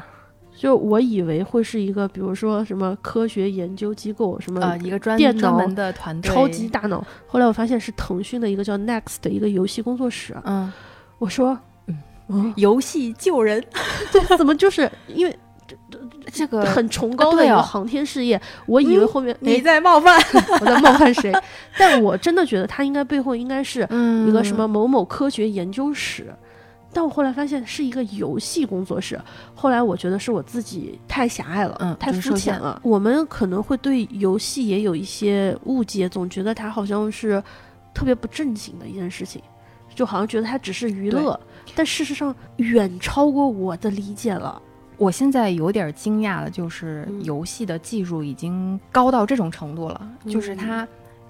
就我以为会是一个，比如说什么科学研究机构，什么啊，一个专门的团队，超级大脑。后来我发现是腾讯的一个叫 Next 的一个游戏工作室。嗯，我说，嗯嗯，游戏救人，对，怎么就是因为这个很崇高的一个航天事业，我以为后面、你哎在冒犯，我在冒犯谁？但我真的觉得他应该背后应该是嗯一个什么某某科学研究室，但我后来发现是一个游戏工作室。后来我觉得是我自己太狭隘了，嗯太肤浅了。我们可能会对游戏也有一些误解，总觉得它好像是特别不正经的一件事情，就好像觉得它只是娱乐，但事实上远超过我的理解了。我现在有点惊讶的，就是嗯。游戏的技术已经高到这种程度了，就是嗯它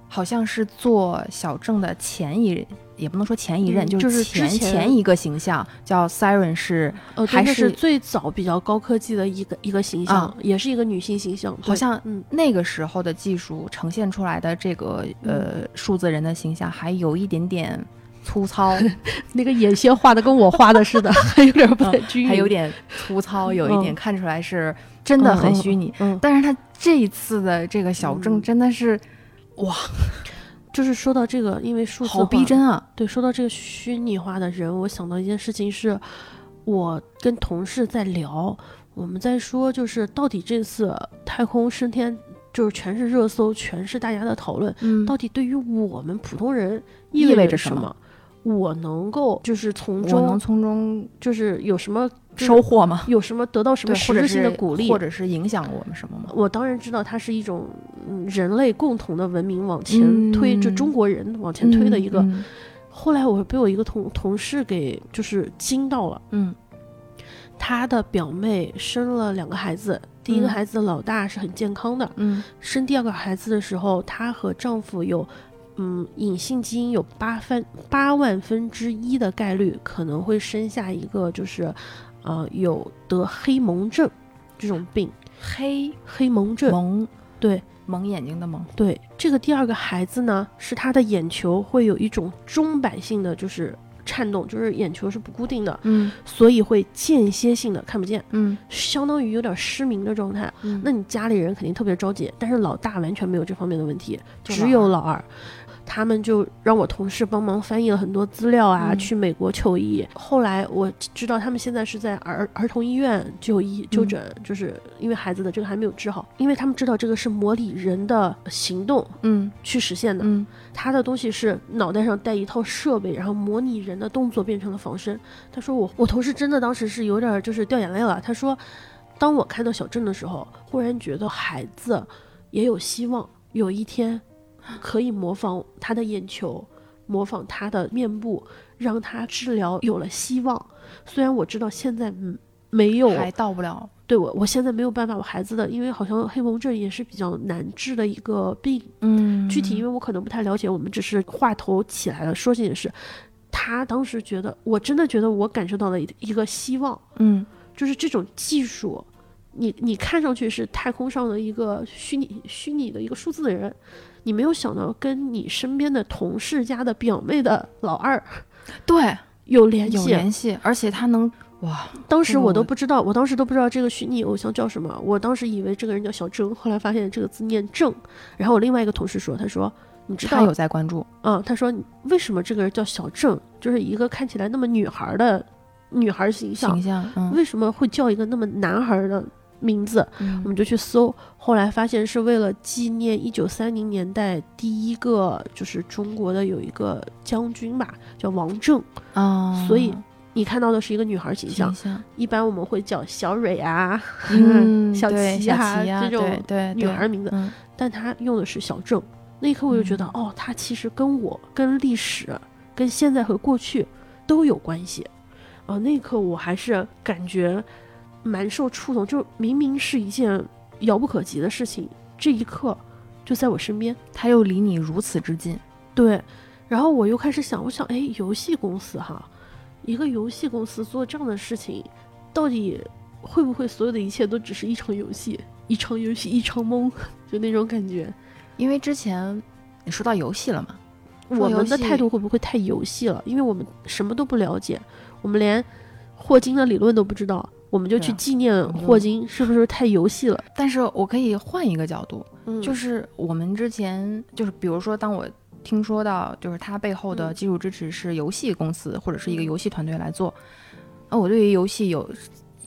好像是做小郑的前一，也不能说前一任，嗯就就是之前前。一个形象叫 Siren 是呃，还是是最早比较高科技的一个一个形象，啊。也是一个女性形象，好像嗯。那个时候的技术呈现出来的这个呃数字人的形象还有一点点粗糙，那个眼线画的跟我画的似的，还有点不太均匀，还有点粗糙，有一点嗯。看出来是真的很虚拟。嗯，但是他这一次的这个小郑嗯。真的是哇。就是说到这个，因为数字好逼。真啊！对，说到这个虚拟化的人，我想到一件事情是，我跟同事在聊，我们在说，就是到底这次太空升天，就是全是热搜，全是大家的讨论，嗯。到底对于我们普通人意味味着什么？我能够就是从我能中从中就是有什么收获吗？有什么得到什么实质性的鼓励，或者是影响我们什么吗？我当然知道它是一种嗯人类共同的文明往前推，就嗯中国人往前推的一个。嗯后来我被我一个同同事给就是惊到了，嗯她的表妹生了两个孩子，第一个嗯孩子老大是很健康的，嗯生第二个孩子的时候，她和丈夫有。嗯，隐性基因有八分八万分之一的概率可能会生下一个，就是，呃，有得黑蒙症这种病。黑黑蒙症，蒙对，蒙眼睛的蒙，对，这个第二个孩子呢，是他的眼球会有一种钟摆性的，就是颤动，就是眼球是不固定的，嗯。所以会间歇性的看不见，嗯。相当于有点失明的状态。嗯。那你家里人肯定特别着急，但是老大完全没有这方面的问题，只有老二。他们就让我同事帮忙翻译了很多资料啊，嗯去美国求医。后来我知道他们现在是在儿儿童医院就医就嗯诊，就是因为孩子的这个还没有治好，因为他们知道这个是模拟人的行动嗯去实现的。嗯他的东西是脑袋上带一套设备，然后模拟人的动作变成了仿生。他说我我同事真的当时是有点就是掉眼泪了。他说，当我看到小镇的时候，忽然觉得孩子也有希望，有一天可以模仿他的眼球，模仿他的面部，让他治疗有了希望。虽然我知道现在嗯没有还到不了，对我，我现在没有办法，我孩子的，因为好像黑蒙症也是比较难治的一个病。嗯具体因为我可能不太了解，我们只是话头起来了说这件事。他当时觉得，我真的觉得我感受到了一一个希望，嗯就是这种技术，你你看上去是太空上的一个虚拟虚拟的一个数字的人，你没有想到跟你身边的同事家的表妹的老二对 有联系。有联系，而且他能哇当时我都不知道，我当时都不知道这个虚拟偶像叫什么，我当时以为这个人叫小郑，后来发现这个字念郑。然后我另外一个同事说，他说你知道他有在关注，嗯，他说为什么这个人叫小郑，就是一个看起来那么女孩的女孩形象形，象嗯为什么会叫一个那么男孩的名字？我嗯们就去搜，后来发现是为了纪念一九三零年代第一个就是中国的有一个将军吧，叫王正，啊，所以你看到的是一个女孩形象，象，一般我们会叫小蕊啊，嗯，小琪啊这种女孩名字，嗯。但她用的是小郑。那一刻我就觉得，哦，她其实跟我、跟历史、跟现在和过去都有关系。啊、那一刻我还是感觉蛮受触动，就明明是一件遥不可及的事情，这一刻就在我身边。他又离你如此之近，对，然后我又开始想，我想，哎，游戏公司哈，一个游戏公司做这样的事情，到底会不会所有的一切都只是一场游戏，一场游戏一场梦，就那种感觉。因为之前你说到游戏了嘛，我们的态度会不会太游戏了？因为我们什么都不了解，我们连霍金的理论都不知道，我们就去纪念霍金，是不是太游戏了？但是我可以换一个角度，嗯，就是我们之前就是比如说，当我听说到就是他背后的嗯技术支持是游戏公司或者是一个游戏团队来做，那我对于游戏有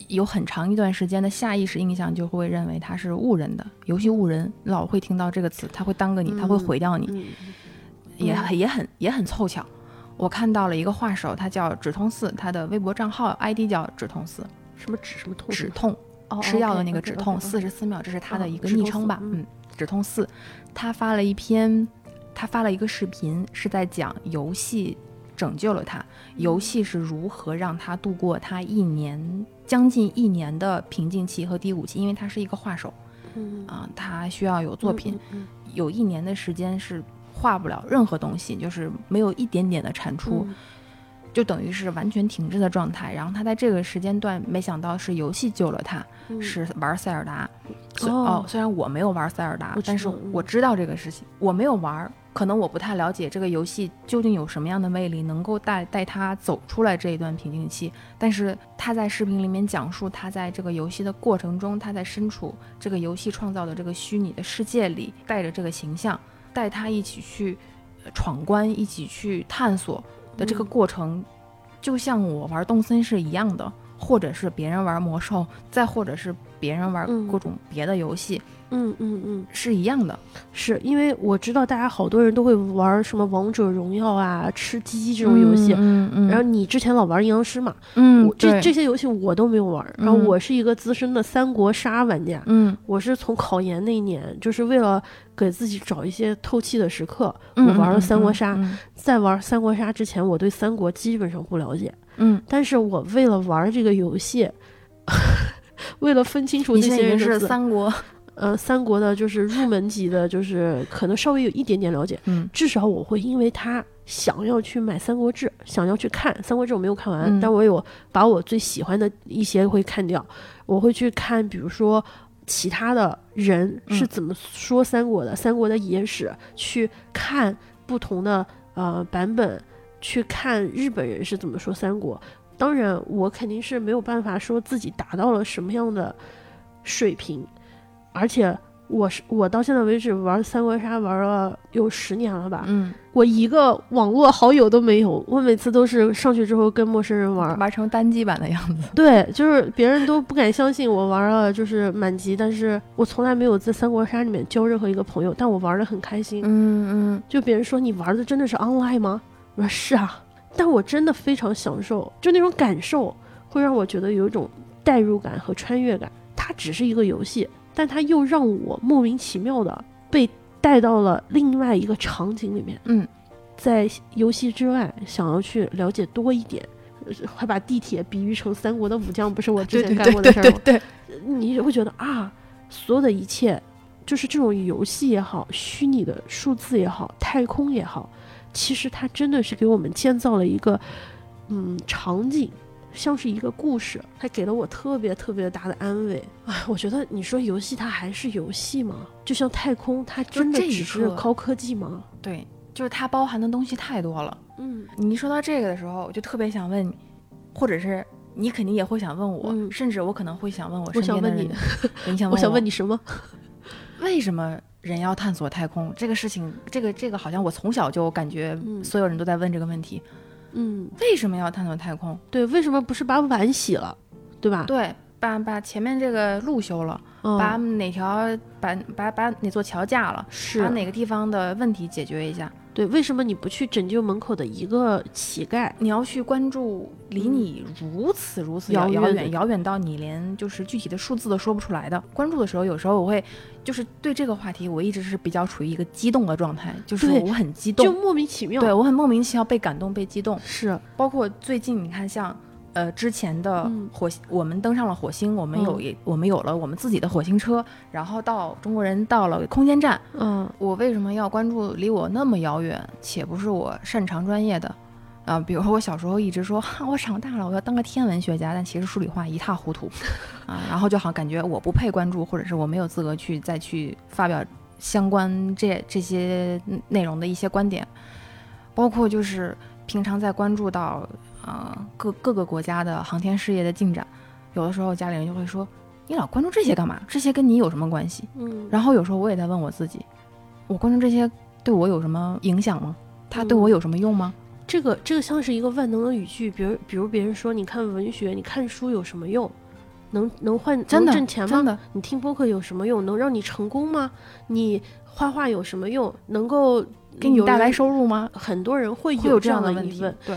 有很长一段时间的下意识印象就会认为它是误人的，游戏误人，老会听到这个词，它会耽搁你，它会嗯毁掉你，嗯也嗯很也很也很凑巧。我看到了一个画手，他叫止痛寺，他的微博账号 ID 叫止痛寺，什么止什么痛止痛哦吃药的那个止痛，四十四秒，这是他的哦一个昵称吧？寺嗯。嗯，止痛四，他发了一篇，他发了一个视频，是在讲游戏拯救了他，游戏是如何让他度过他一年将近一年的瓶颈期和低谷期，因为他是一个画手嗯。啊、他需要有作品，，嗯。有一年的时间是画不了任何东西，就是没有一点点的产出。嗯就等于是完全停滞的状态。然后他在这个时间段，没想到是游戏救了他，嗯是玩塞尔达。虽哦哦，虽然我没有玩塞尔达但是我知道这个事情。我没有玩，可能我不太了解这个游戏究竟有什么样的魅力，能够带带他走出来这一段瓶颈期。但是他在视频里面讲述他在这个游戏的过程中，他在身处这个游戏创造的这个虚拟的世界里，带着这个形象，带他一起去呃闯关，一起去探索的这个嗯。过程，就像我玩动森是一样的，或者是别人玩魔兽，再或者是别人玩嗯。各种别的游戏，嗯嗯嗯嗯，是一样的。是因为我知道大家好多人都会玩什么王者荣耀啊、吃鸡这种游戏。嗯嗯然后你之前老玩阴阳师嘛，嗯我这这些游戏我都没有玩。然后嗯我是一个资深的三国杀玩家，嗯我是从考研那一年，就是为了给自己找一些透气的时刻，嗯我玩了三国杀。嗯在玩三国杀之前，我对三国基本上不了解，嗯，但是我为了玩这个游戏，为了分清楚你那些人是，三国，呃，三国的就是入门级的，就是可能稍微有一点点了解。嗯至少我会因为他想要去买《三国志》，想要去看《三国志》，我没有看完，嗯但我有把我最喜欢的一些会看掉。我会去看，比如说其他的人是嗯怎么说三国的，三国的野史，去看不同的呃版本，去看日本人是怎么说三国。当然，我肯定是没有办法说自己达到了什么样的水平，而且我是我到现在为止玩三国杀玩了有十年了吧，嗯，我一个网络好友都没有，我每次都是上去之后跟陌生人玩，玩成单机版的样子。对，就是别人都不敢相信我玩了就是满级，但是我从来没有在三国杀里面交任何一个朋友，但我玩的很开心。嗯嗯就别人说你玩的真的是 online 吗？我说是啊，但我真的非常享受，就那种感受会让我觉得有一种代入感和穿越感。它只是一个游戏，但它又让我莫名其妙的被带到了另外一个场景里面。嗯，在游戏之外，想要去了解多一点，呃还把地铁比喻成三国的武将，不是我之前干过的事儿吗？对，你会觉得啊，所有的一切，就是这种游戏也好，虚拟的数字也好，太空也好，其实它真的是给我们建造了一个嗯场景。像是一个故事，它给了我特别特别大的安慰。哎，我觉得你说游戏它还是游戏吗？就像太空，它真的只是高科技吗？对，就是它包含的东西太多了。嗯你一说到这个的时候，我就特别想问你，或者是你肯定也会想问我，嗯甚至我可能会想问我我身边的人。想问你，你想问 我想问你，什么？为什么人要探索太空？这个事情，这个这个好像我从小就感觉嗯所有人都在问这个问题：嗯，为什么要探索太空？对，为什么不是把碗洗了，对吧？对，把把前面这个路修了，嗯，把哪条把把把哪座桥架了，是把哪个地方的问题解决一下。对，为什么你不去拯救门口的一个乞丐？你要去关注离你如此如此遥遥远，遥远到你连就是具体的数字都说不出来的。关注的时候，有时候我会就是对这个话题，我一直是比较处于一个激动的状态，就是我很激动就，莫名其妙。对我很莫名其妙被感动、被激动。是，包括最近你看像。呃，之前的嗯。火星，我们登上了火星，我们有嗯。也、我们有了我们自己的火星车，然后到中国人到了空间站，嗯。我为什么要关注离我那么遥远且不是我擅长专业的？啊，比如说我小时候一直说，哈，我长大了我要当个天文学家，但其实数理化一塌糊涂，啊，然后就好像感觉我不配关注，或者是我没有资格去再去发表相关这这些内容的一些观点，包括就是平常在关注到呃各各个国家的航天事业的进展，有的时候家里人就会说，你老关注这些干嘛？这些跟你有什么关系？嗯，然后有时候我也在问我自己，我关注这些对我有什么影响吗？它对我有什么用吗？这个这个像是一个万能的语句，比如比如别人说你看文学，你看书有什么用？能能换真的能挣钱吗？真的，你听播客有什么用？能让你成功吗？你画画有什么用？能够给你带来收入吗？很多人会会有这这样样的问题疑问。。对，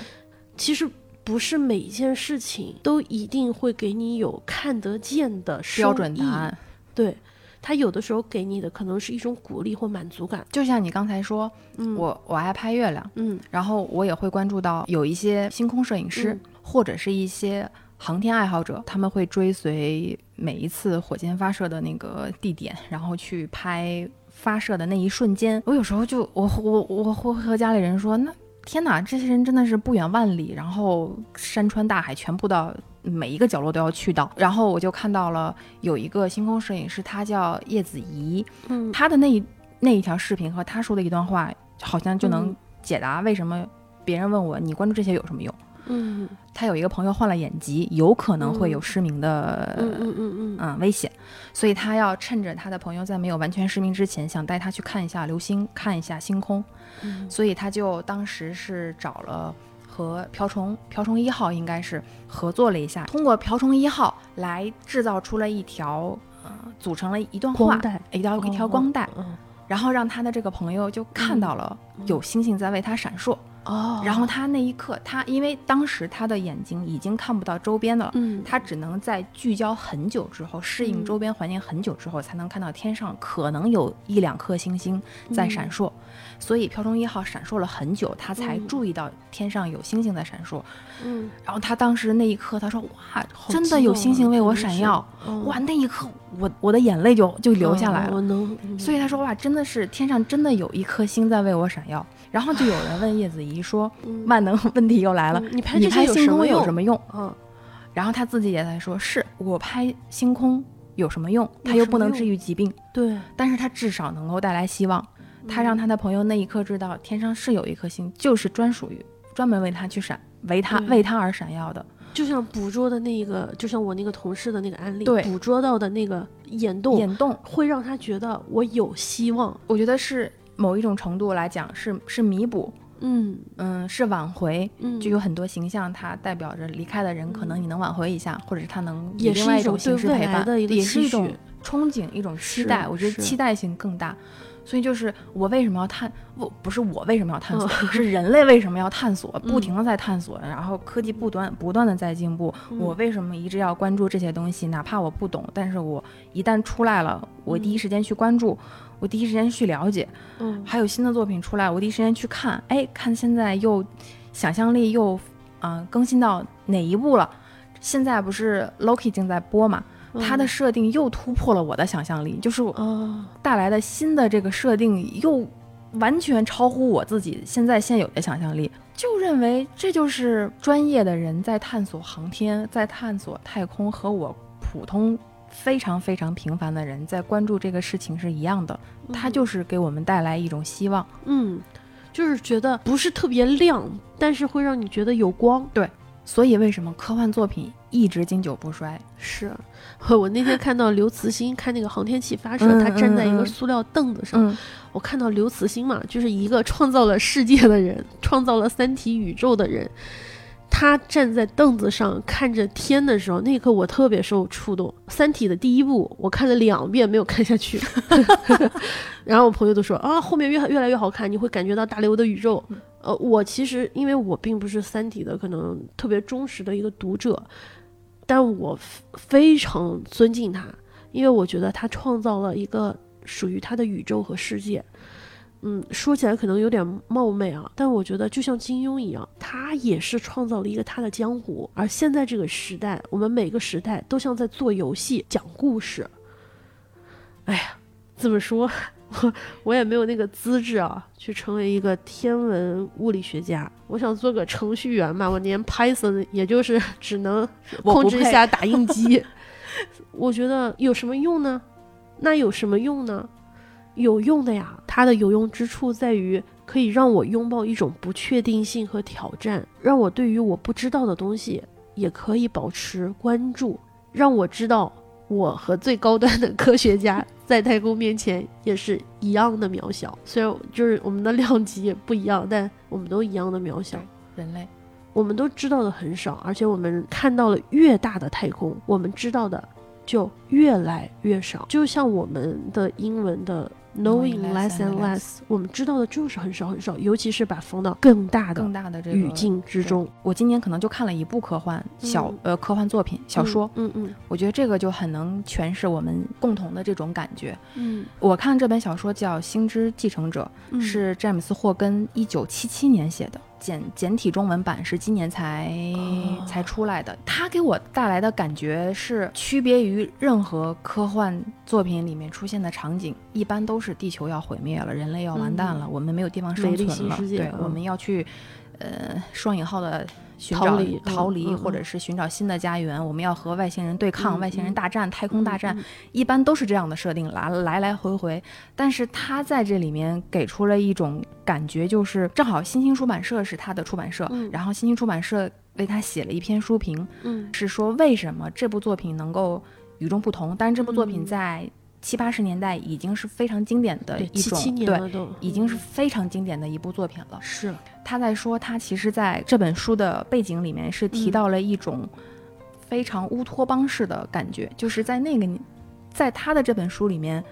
其实不是每一件事情都一定会给你有看得见的标准答案。对，他有的时候给你的可能是一种鼓励或满足感。就像你刚才说，嗯，我我爱拍月亮，嗯然后我也会关注到有一些星空摄影师、嗯或者是一些航天爱好者，他们会追随每一次火箭发射的那个地点，然后去拍发射的那一瞬间。我有时候就我我我会和家里人说，那天哪，这些人真的是不远万里，然后山川大海全部到。每一个角落都要去到，然后我就看到了有一个星空摄影师，他叫叶子怡，嗯他的那一那一条视频和他说的一段话，好像就能嗯解答为什么别人问我你关注这些有什么用。嗯。他有一个朋友患了眼疾，有可能会有失明的嗯嗯嗯嗯。嗯危险，所以他要趁着他的朋友在没有完全失明之前，想带他去看一下流星，看一下星空，嗯。所以他就当时是找了。和瓢虫瓢虫一号应该是合作了一下，通过瓢虫一号来制造出了一条呃，组成了一段话光，带。一条一条光带，嗯然后让他的这个朋友就看到了有星星在为他闪烁，哦，然后他那一刻，他因为当时他的眼睛已经看不到周边的了，嗯他只能在聚焦很久之后，适应嗯周边环境很久之后，才能看到天上可能有一两颗星星在闪烁。所以瓢虫一号闪烁了很久，他才嗯注意到天上有星星在闪烁。嗯然后他当时那一刻，他说：“哇，真的有星星为我闪耀！”嗯哇，那一刻我我的眼泪就就流下来了。嗯我能，嗯所以他说哇，真的是天上真的有一颗星在为我闪耀。然后就有人问叶子怡说，嗯万能问题又来了，嗯你拍你这拍星空有什么用？嗯然后他自己也在说，是我拍星空有什么用？它有什么又不能治愈疾病，对，但是它至少能够带来希望。他让他的朋友那一刻知道，天上是有一颗星，就是专属于专门为他去闪，为他为他而闪耀的就像捕捉的那个，就像我那个同事的那个案例，对捕捉到的那个眼动，眼动。会让他觉得我有希望。我觉得是某一种程度来讲是是弥补，嗯嗯，是挽回。嗯，就有很多形象，它代表着离开的人，可能你能挽回一下，或者是他能以另外一种形式陪伴，也是一种憧憬，一种期待。我觉得期待性更大。所以就是我为什么要探，不不是我为什么要探索，嗯 是人类为什么要探索，不嗯停的在探索，然后科技不断不断的在进步。嗯我为什么一直要关注这些东西？哪怕我不懂，但是我一旦出来了，我第一时间去关注，我第一时间去了解，嗯还有新的作品出来，我第一时间去看，哎，看现在又想象力又啊、呃更新到哪一步了？现在不是 Loki 正在播嘛？它的设定又突破了我的想象力，就是带来的新的这个设定又完全超乎我自己现在现有的想象力，就认为这就是专业的人在探索航天，在探索太空，和我普通非常非常平凡的人在关注这个事情是一样的，他就是给我们带来一种希望。嗯，就是觉得不是特别亮，但是会让你觉得有光。对所以为什么科幻作品一直经久不衰？是 我那天看到刘慈欣看那个航天器发射，嗯他站在一个塑料凳子上，嗯，我看到刘慈欣嘛，就是一个创造了世界的人，创造了三体宇宙的人，他站在凳子上看着天的时候，那一刻我特别受触动。《三体》的第一部我看了两遍没有看下去，然后我朋友都说啊，后面越越来越好看，你会感觉到大刘的宇宙。呃，我其实因为我并不是《三体》的可能特别忠实的一个读者，但我非常尊敬他，因为我觉得他创造了一个属于他的宇宙和世界。嗯，说起来可能有点冒昧啊，但我觉得就像金庸一样，他也是创造了一个他的江湖。而现在这个时代，我们每个时代都像在做游戏、讲故事。哎呀，怎么说，我我也没有那个资质啊，去成为一个天文物理学家。我想做个程序员嘛，我连 Python 也就是 只能控制一下打印机。我觉得有什么用呢？那有什么用呢？有用的呀，它的有用之处在于可以让我拥抱一种不确定性和挑战，让我对于我不知道的东西也可以保持关注，让我知道我和最高端的科学家 在太空面前也是一样的渺小。虽然就是我们的量级也不一样，但我们都一样的渺小。人类，我们都知道的很少，而且我们看到了越大的太空，我们知道的就越来越少。就像我们的英文的。Knowing less and less，我们知道的就是很少很少，尤其是把放到更大的更大的这个语境之中。我今年可能就看了一部科幻小呃科幻作品小说，嗯嗯，我觉得这个就很能诠释我们共同的这种感觉。嗯，我看这本小说叫《星之继承者》，是詹姆斯霍根一九七七年写的。简简体中文版是今年才才出来的，它给我带来的感觉是区别于任何科幻作品里面出现的场景，一般都是地球要毁灭了，人类要完蛋了，我们没有地方生存了，对，我们要去，呃，双引号的。逃离，逃离，或者是寻找新的家园。我们要和外星人对抗，外星人大战，太空大战，一般都是这样的设定，来来来回回。但是他在这里面给出了一种感觉，就是正好新兴出版社是他的出版社，然后新兴出版社为他写了一篇书评，是说为什么这部作品能够与众不同。但是这部作品在。七八十年代已经是非常经典的一种，对，已经是非常经典的一部作品了。是他在说，他其实在这本书的背景里面是提到了一种非常乌托邦式的感觉，就是在那个，在他的这本书里面。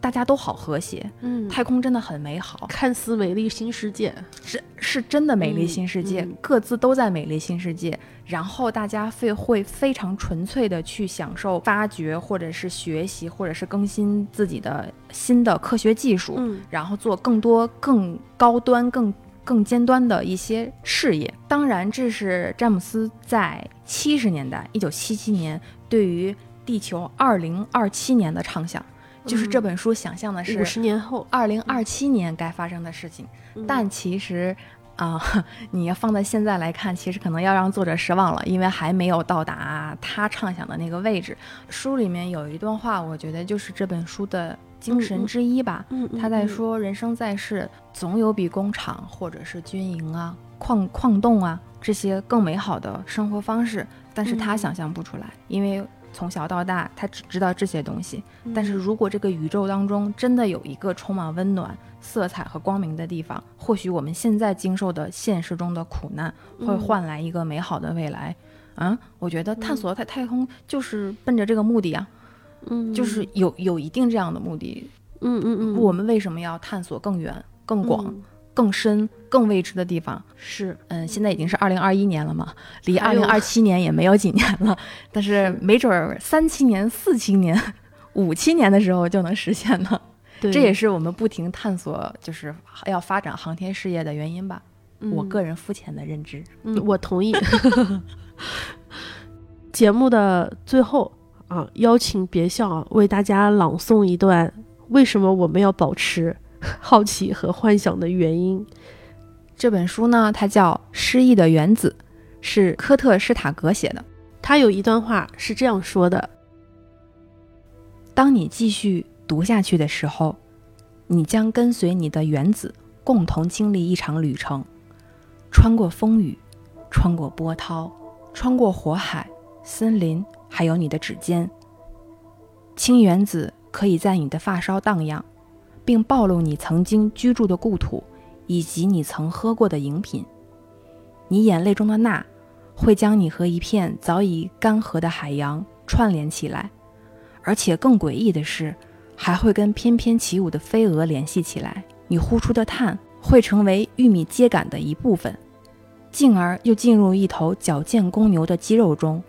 大家都好和谐，嗯，太空真的很美好，看似美丽新世界，是是真的美丽新世界，各自都在美丽新世界。然后大家会会非常纯粹的去享受、发掘，或者是学习，或者是更新自己的新的科学技术，嗯，然后做更多更高端、更更尖端的一些事业。当然，这是詹姆斯在七十年代，一九七七年对于地球二零二七年的畅想。就是这本书想象的是五十年后，二零二七年该发生的事情，但其实啊，你要放在现在来看，其实可能要让作者失望了，因为还没有到达他畅想的那个位置。书里面有一段话，我觉得就是这本书的精神之一吧。他在说，人生在世，总有比工厂或者是军营啊、矿矿洞啊这些更美好的生活方式，但是他想象不出来，因为。从小到大，他只知道这些东西。但是如果这个宇宙当中真的有一个充满温暖、色彩和光明的地方，或许我们现在经受的现实中的苦难会换来一个美好的未来。嗯，我觉得探索太太空就是奔着这个目的啊，嗯，就是有有一定这样的目的。嗯嗯嗯，我们为什么要探索更远、更广？更深、更未知的地方是，嗯，现在已经是二零二一年了嘛，离二零二七年也没有几年了，但是没准儿三七年、四七年、五七年的时候就能实现了。对，这也是我们不停探索，就是要发展航天事业的原因吧。我个人肤浅的认知，嗯，我同意。节目的最后啊，邀请别笑啊，为大家朗诵一段为什么我们要保持。好奇和幻想的原因。这本书呢，它叫《失忆的原子》，是科特施塔格写的。他有一段话是这样说的：“当你继续读下去的时候，你将跟随你的原子共同经历一场旅程，穿过风雨，穿过波涛，穿过火海、森林，还有你的指尖。氢原子可以在你的发梢荡漾。”并暴露你曾经居住的故土，以及你曾喝过的饮品。你眼泪中的钠会将你和一片早已干涸的海洋串联起来，而且更诡异的是，还会跟翩翩起舞的飞蛾联系起来。你呼出的碳会成为玉米秸秆的一部分，进而又进入一头矫健公牛的肌肉中，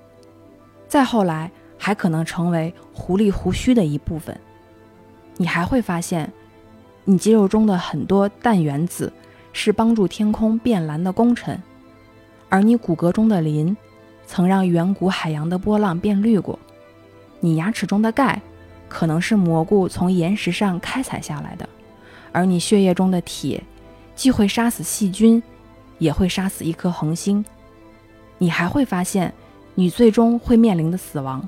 再后来还可能成为狐狸胡须的一部分。你还会发现，你肌肉中的很多氮原子是帮助天空变蓝的功臣。而你骨骼中的磷，曾让远古海洋的波浪变绿过；你牙齿中的钙，可能是蘑菇从岩石上开采下来的；而你血液中的铁，既会杀死细菌，也会杀死一颗恒星。你还会发现，你最终会面临的死亡，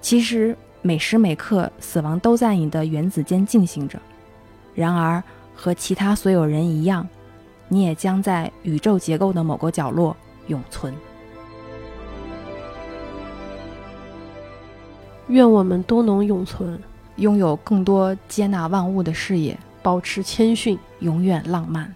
其实每时每刻死亡都在你的原子间进行着。然而，和其他所有人一样。你也将在宇宙结构的某个角落永存。愿我们都能永存，拥有更多接纳万物的视野，保持谦逊，永远浪漫。